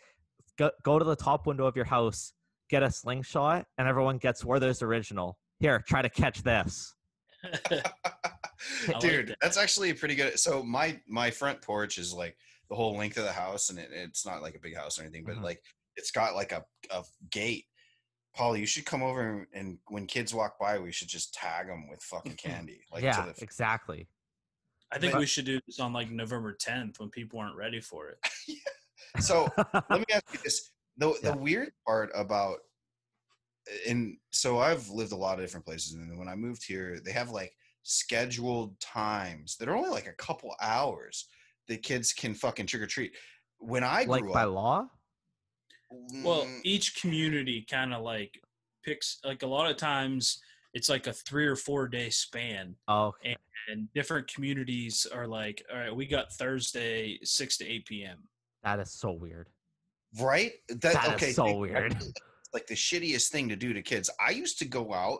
go go to the top window of your house get a slingshot and everyone gets Werther's original here try to catch this like Dude, that. that's actually pretty good. So my my front porch is like the whole length of the house, and it, it's not like a big house or anything, but Mhm. like it's got like a, a gate. Paul, you should come over and when kids walk by, we should just tag them with fucking candy. Like yeah to the, exactly I think But- we should do this on like November 10th when people aren't ready for it. so let me ask you this: the Yeah. the weird part about, and so I've lived a lot of different places, and when I moved here, they have like scheduled times that are only like a couple hours that kids can fucking trick or treat. When I grew like by up, law Well, mm, each community kind of like picks like a lot of times it's like a three or four day span, oh okay. and different communities are like, all right, we got Thursday six to eight p.m. that is so weird right? That, That is okay, so think- weird. Like the shittiest thing to do to kids. I used to go out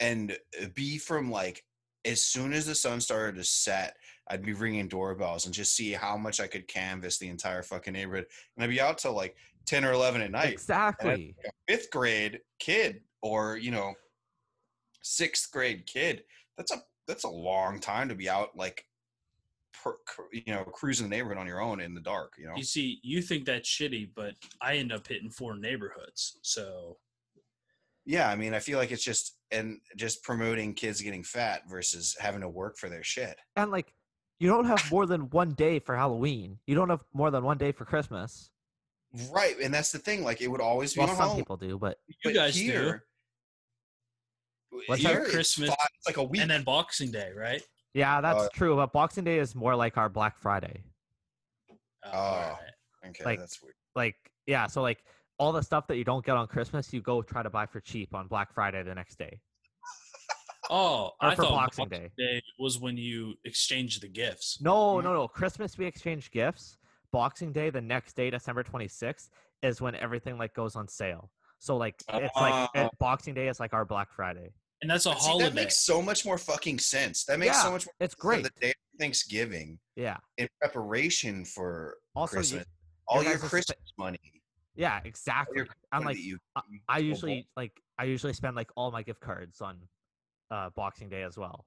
and uh, be from like as soon as the sun started to set, I'd be ringing doorbells and just see how much I could canvas the entire fucking neighborhood. And I'd be out till like ten or eleven at night. exactly. a fifth grade kid or you know sixth grade kid that's a that's a long time to be out like per, you know cruising the neighborhood on your own in the dark you know? You see, you think that's shitty, but I end up hitting four neighborhoods. So. Yeah i mean i feel like it's just and just promoting kids getting fat versus having to work for their shit. And like you don't have more than one day for halloween. You don't have more than one day for christmas right and that's the thing like it would always be well on some Halloween, people do but you but guys do, here, What's here that? it's Christmas fi- it's like a week and then Boxing Day, right? yeah that's Uh, true but boxing day is more like our black friday Oh, alright. okay like- that's weird like yeah so like all the stuff that you don't get on christmas you go try to buy for cheap on black friday the next day Oh, or I for thought boxing Boxing day Day was when you exchange the gifts. no no no christmas we exchange gifts boxing day the next day december 26th is when everything like goes on sale so like it's like Oh. it, boxing day is like our black friday And that's a But see, holiday. that makes so much more fucking sense that makes so much more it's sense than great the day of thanksgiving yeah in preparation for also you- Christmas. all your guys' spe- Christmas money. yeah exactly i'm like you, I- I pull usually like I usually spend like all my gift cards on uh Boxing Day as well.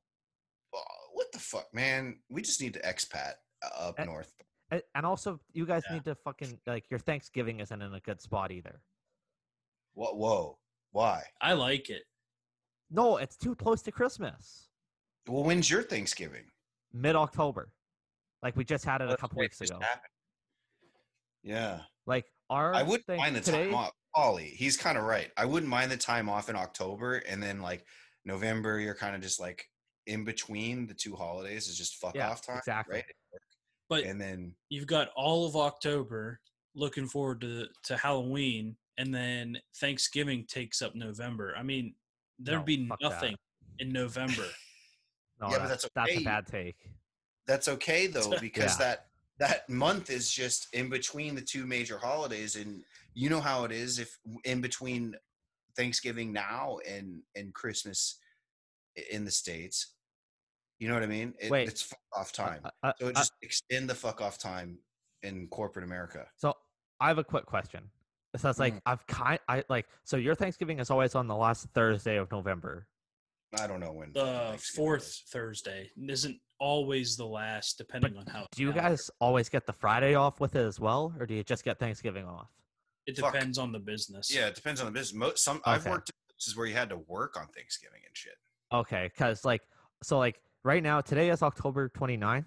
oh, what the fuck, man? We just need to expat uh, up Eh, north. A- And also you guys Yeah. need to fucking like your Thanksgiving isn't in a good spot either. What? whoa, why? I like it. No, it's too close to Christmas. Well, when's your Thanksgiving? Mid October. Like we just had it a Let's couple weeks ago. happen. Yeah, Like our I wouldn't thing mind the today, time off. Ollie, he's kind of right. I wouldn't mind the time off in October, and then like November, you're kind of just like in between the two holidays is just fuck Yeah, off time, exactly. right? But And then you've got all of October looking forward to to Halloween, and then Thanksgiving takes up November. I mean, there'd No, be fuck that. nothing in November. No, Yeah, but that's, that's that's a bad take. that's okay though because Yeah. that that month is just in between the two major holidays and you know how it is if in between thanksgiving now and and christmas in the states you know what i mean it, Wait. it's fuck off time Uh, uh, so uh, just extend the fuck off time in corporate america so I have a quick question. So it's like Mm. I've kind I like so your Thanksgiving is always on the last Thursday of November. i don't know when The fourth is. Thursday isn't always the last, depending on how. Do you calendar. guys always get the Friday off with it as well, or do you just get Thanksgiving off? It Fuck. depends on the business. yeah it depends on the business Mo- some i've worked in places where you had to work on thanksgiving and shit Okay, because like so like right now today is October 29th.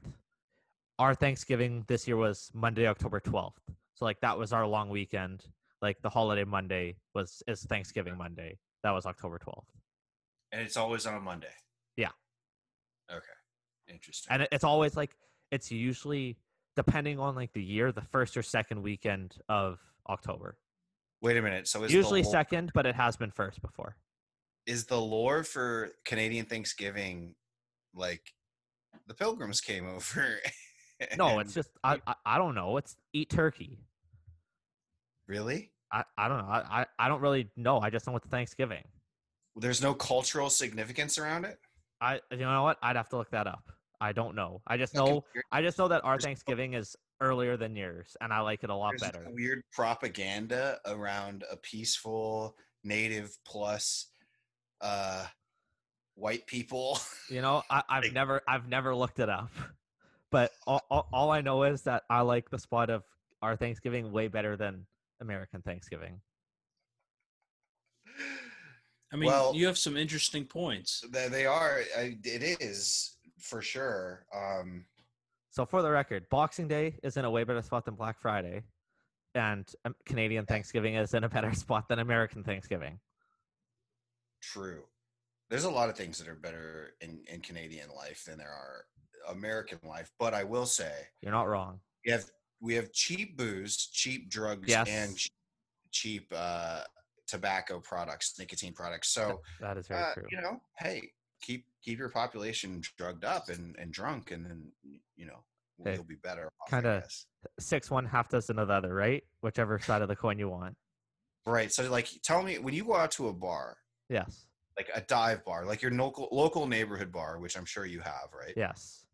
Our Thanksgiving this year was Monday, October 12th. So like that was our long weekend. Like the holiday Monday was is Thanksgiving Monday. That was October 12th. and it's always on a monday Yeah. okay interesting And it's always like it's usually depending on like the year, the first or second weekend of October. wait a minute so Usually whole- second, but it has been first before. is the lore for Canadian Thanksgiving like the pilgrims came over. No, it's just I, I I don't know. It's eat turkey. really. I, I don't know. I, I don't really know. I just know it's Thanksgiving. There's no cultural significance around it. I you know what? I'd have to look that up. I don't know. I just know. I just know that our Thanksgiving is earlier than yours, and I like it a lot There's better. weird propaganda around a peaceful native plus uh, white people. You know, I, I've Like- never I've never looked it up, but all, all, all I know is that I like the spot of our Thanksgiving way better than American Thanksgiving. I mean, Well- you have some interesting points. They they are. It is for sure. Um, So for the record, Boxing Day is in a way better spot than Black Friday, and um, Canadian Thanksgiving is in a better spot than American Thanksgiving. True. There's a lot of things that are better in, in Canadian life than there are American life. But I will say You're not wrong. we have we have cheap booze, cheap drugs, Yes. and ch- cheap uh, tobacco products, nicotine products. So That is very uh, true. you know, hey, keep keep your population drugged up and, and drunk, and then you know Okay. you'll be better. off, Kinda- Six one, half dozen of the other, right? Whichever side of the coin you want. right. So like, tell me when you go out to a bar, Yes. Like a dive bar, like your local local neighborhood bar, which I'm sure you have, right? Yes.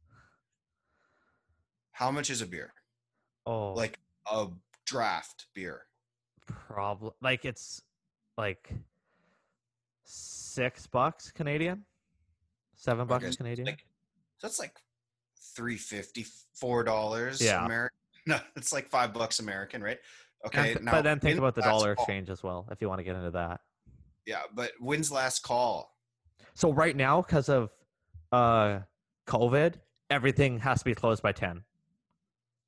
How much is a beer? Oh, Like a draft beer. problem. Like it's like six bucks Canadian, seven bucks Okay, so Canadian. Like, so that's like three fifty, four dollars. Yeah. American. No, it's like five bucks American, right? Okay. th- now, but then think about the dollar exchange as well, if you want to get into that. Yeah, but when's last call? So right now, because of uh COVID, everything has to be closed by ten.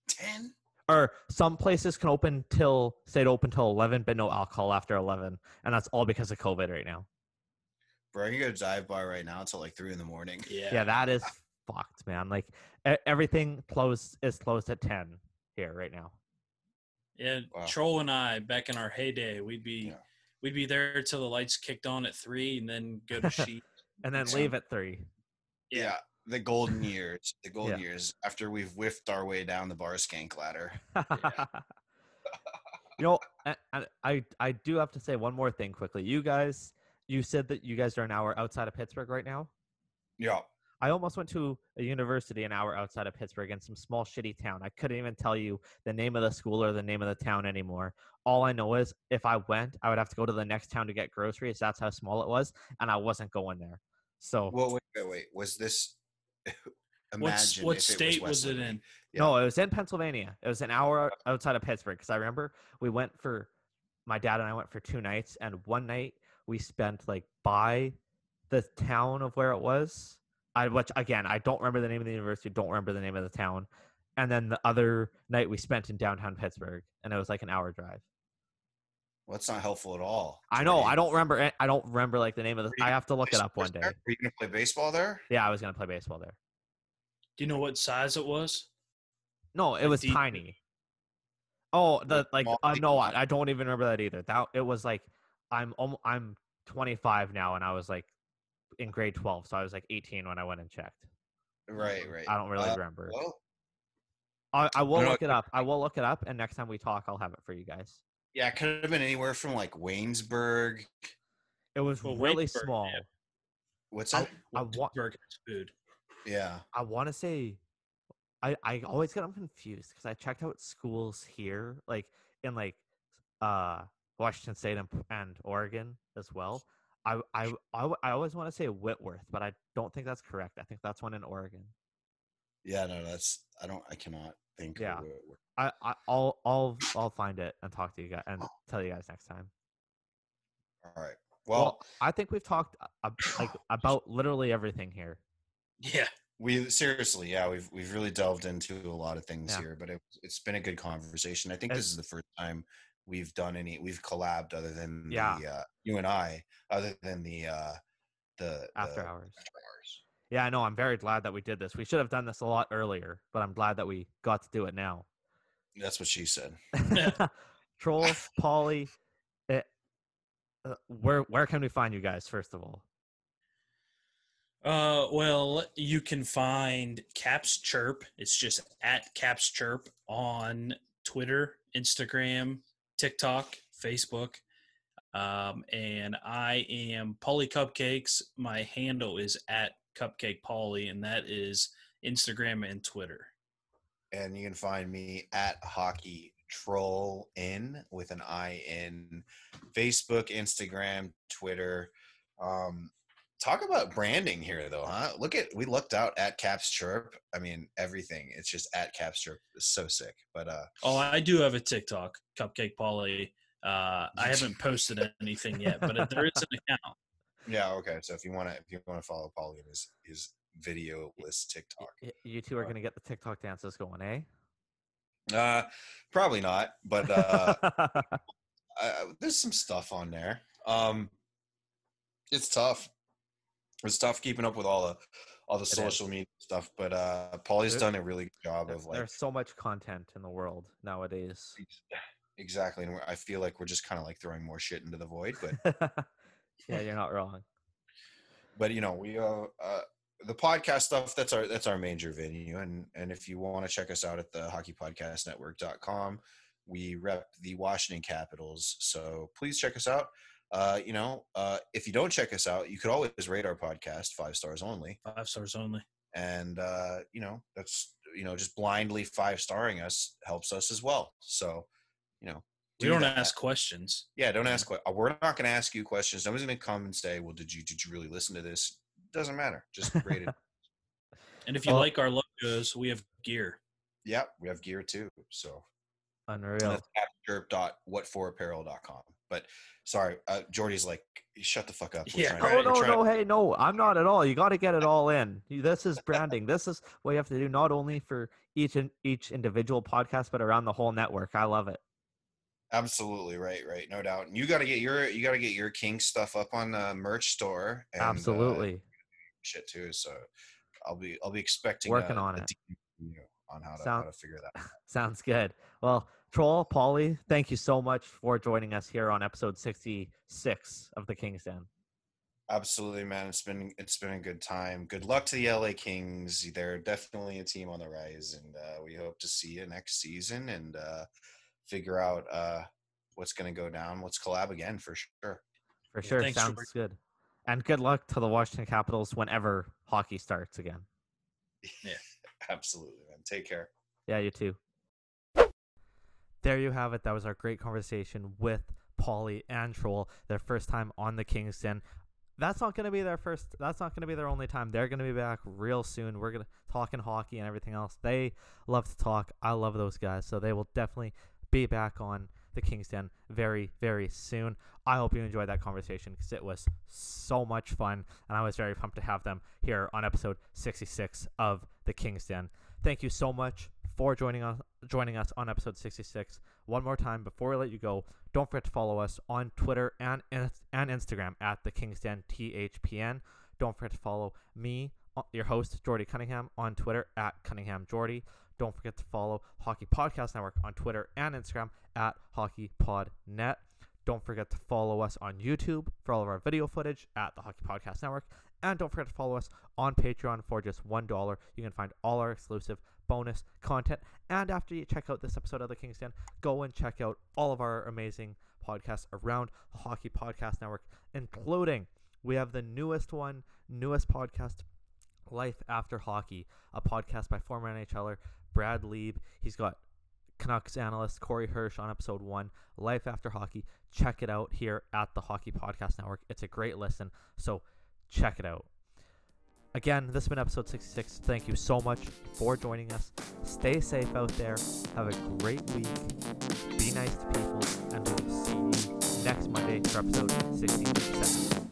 Ten. Or some places can open till stayed open till eleven, but no alcohol after eleven, and that's all because of COVID right now. Bro, I can go to dive bar right now until like three in the morning. Yeah. Yeah, that is fucked, man. Like e- everything closed is closed at ten here right now. Yeah, Wow. Troll and I back in our heyday, we'd be Yeah. We'd be there till the lights kicked on at three, and then go to Sheetz. And then Yeah. leave at three. Yeah. The golden years. The golden years after we've whiffed our way down the bar skank ladder. you know, I, I- I I do have to say one more thing quickly. You guys, you said that you guys are an hour outside of Pittsburgh right now. Yeah. I almost went to a university an hour outside of Pittsburgh in some small shitty town. I couldn't even tell you the name of the school or the name of the town anymore. All I know is if I went, I would have to go to the next town to get groceries. That's how small it was, and I wasn't going there. So Well, wait, wait, wait. Was this? Imagine what state was was it in? Yeah. no, it was in Pennsylvania. It was an hour outside of Pittsburgh because I remember we went for my dad and I went for two nights, and one night we spent like by the town of where it was. I which again I don't remember the name of the university, don't remember the name of the town, and then the other night we spent in downtown Pittsburgh, and it was like an hour drive. Well, that's not helpful at all. I know I don't remember. it- I don't remember like the name of the. I have to look it up one day. Were you gonna play baseball there? Yeah, I was gonna play baseball there. Do you know what size it was? No, it Like was deep- tiny. Oh, the like small uh, league no. I, I don't even remember that either. That it was like I'm almo- I'm 25 now, and I was like in grade 12, so I was like 18 when I went and checked. Right, right. I don't really Uh, remember. Well, I, I will no, look it up. I will look it up, and next time we talk, I'll have it for you guys. yeah, it could have been anywhere from like Waynesburg. It was Well, really Waynesburg, small. yeah. What's I, that? I What want. Pittsburgh food. Yeah. I want to say, I I always get them confused because I checked out schools here, like in like uh Washington State and, and Oregon as well. I I I, I always want to say Whitworth, but I don't think that's correct. I think that's one in Oregon. Yeah, no, that's I don't I cannot think. Yeah. Of where, where- I, I I'll I'll I'll find it and talk to you guys and tell you guys next time. all right. Well, Well, I think we've talked uh, like about literally everything here. Yeah. we seriously, yeah, we've we've really delved into a lot of things Yeah. here, but it, it's been a good conversation. I think And- this is the first time we've done any we've collabed other than Yeah. the uh, you and I, other than the uh the After the hours. after hours. Yeah, I know. I'm very glad that we did this. We should have done this a lot earlier, but I'm glad that we got to do it now. That's what she said. Troll, Paulie, eh, uh, where where can we find you guys? First of all, Uh, well, you can find Caps Chirp. It's just at Caps Chirp on Twitter, Instagram, TikTok, Facebook. Um, and I am Polly Cupcakes. My handle is at Cupcake Polly, and that is Instagram and Twitter. and you can find me at hockey troll in with an i in facebook instagram twitter um talk about branding here though huh look at we looked out at caps chirp i mean everything it's just at caps chirp it's so sick but uh Oh, I do have a TikTok, Cupcake Polly. Uh, I haven't posted anything yet, but there is an account. yeah okay so if you want to if you want to follow polly in his his video list tiktok You two are gonna get the TikTok dances going, eh? uh probably not but uh I, there's some stuff on there. Um, it's tough. It's tough keeping up with all the all the is. social media stuff, but uh, Paulie's done a really good job of like There's so much content in the world nowadays. exactly, and we're, I feel like we're just kind of like throwing more shit into the void, but yeah, you're not wrong. but you know we uh, uh the podcast stuff that's our that's our major venue and and if you want to check us out at the hockeypodcastnetwork.com we rep the washington capitals so please check us out uh you know uh if you don't check us out you could always rate our podcast five stars only Five stars only. and uh you know that's you know just blindly five starring us helps us as well so you know We do don't that. ask questions. Yeah, don't ask. que- We're not going to ask you questions. Nobody's going to come and say, "Well, did you did you really listen to this?" Doesn't matter. Just rate it. And if you Well- like our logos, we have gear. yep, we have gear too. So Unreal. that's capchirp.whatforapparel.com. But sorry, uh, Jordy's like, shut the fuck up. We're Yeah, trying Oh to- we're no, no, to- hey, no, I'm not at all. You got to get it all in. This is branding. this is what you have to do, not only for each and each individual podcast, but around the whole network. I love it. Absolutely right, right, no doubt. And you got to get your you got to get your King stuff up on the merch store. And, uh, Absolutely. shit too. So I'll be I'll be expecting Working a, on a it. DM from you on how to Sound- how to figure that. out. Sounds good. Well, Troll, Paulie, thank you so much for joining us here on episode 66 of the King's Den. Absolutely, man. It's been it's been a good time. Good luck to the LA Kings. They're definitely a team on the rise, and uh, we hope to see you next season and uh, figure out uh, what's going to go down. Let's collab again for sure. For sure. thanks, Sounds George. good. And good luck to the Washington Capitals whenever hockey starts again. Yeah, absolutely, man. Take care. Yeah, you too. There you have it. That was our great conversation with Paulie and Troll. Their first time on the King's Den. That's not going to be their first. That's not going to be their only time. They're going to be back real soon. We're going to talking hockey and everything else. They love to talk. I love those guys. So they will definitely be back on the King's Den very, very soon. I hope you enjoyed that conversation because it was so much fun, and I was very pumped to have them here on episode 66 of the King's Den. Thank you so much for joining us joining us on episode 66. One more time before we let you go, don't forget to follow us on Twitter and and Instagram at the King's Den THPN. Don't forget to follow me, uh, your host Jordy Cunningham, on Twitter at Cunningham Jordy. Don't forget to follow Hockey Podcast Network on Twitter and Instagram at HockeyPodNet. Don't forget to follow us on YouTube for all of our video footage at the Hockey Podcast Network. And don't forget to follow us on Patreon for just $1. You can find all our exclusive bonus content. And after you check out this episode of The King's Kingston, go and check out all of our amazing podcasts around the Hockey Podcast Network, including we have the newest one, newest podcast, Life After Hockey, a podcast by former NHLer Brad Lieb. He's got Canucks analyst Corey Hirsch on episode one, Life After Hockey. Check it out here at the Hockey Podcast Network. It's a great listen, so Check it out. Again, this has been episode 66. Thank you so much for joining us. Stay safe out there. Have a great week. Be nice to people. And we will see you next Monday for episode 67.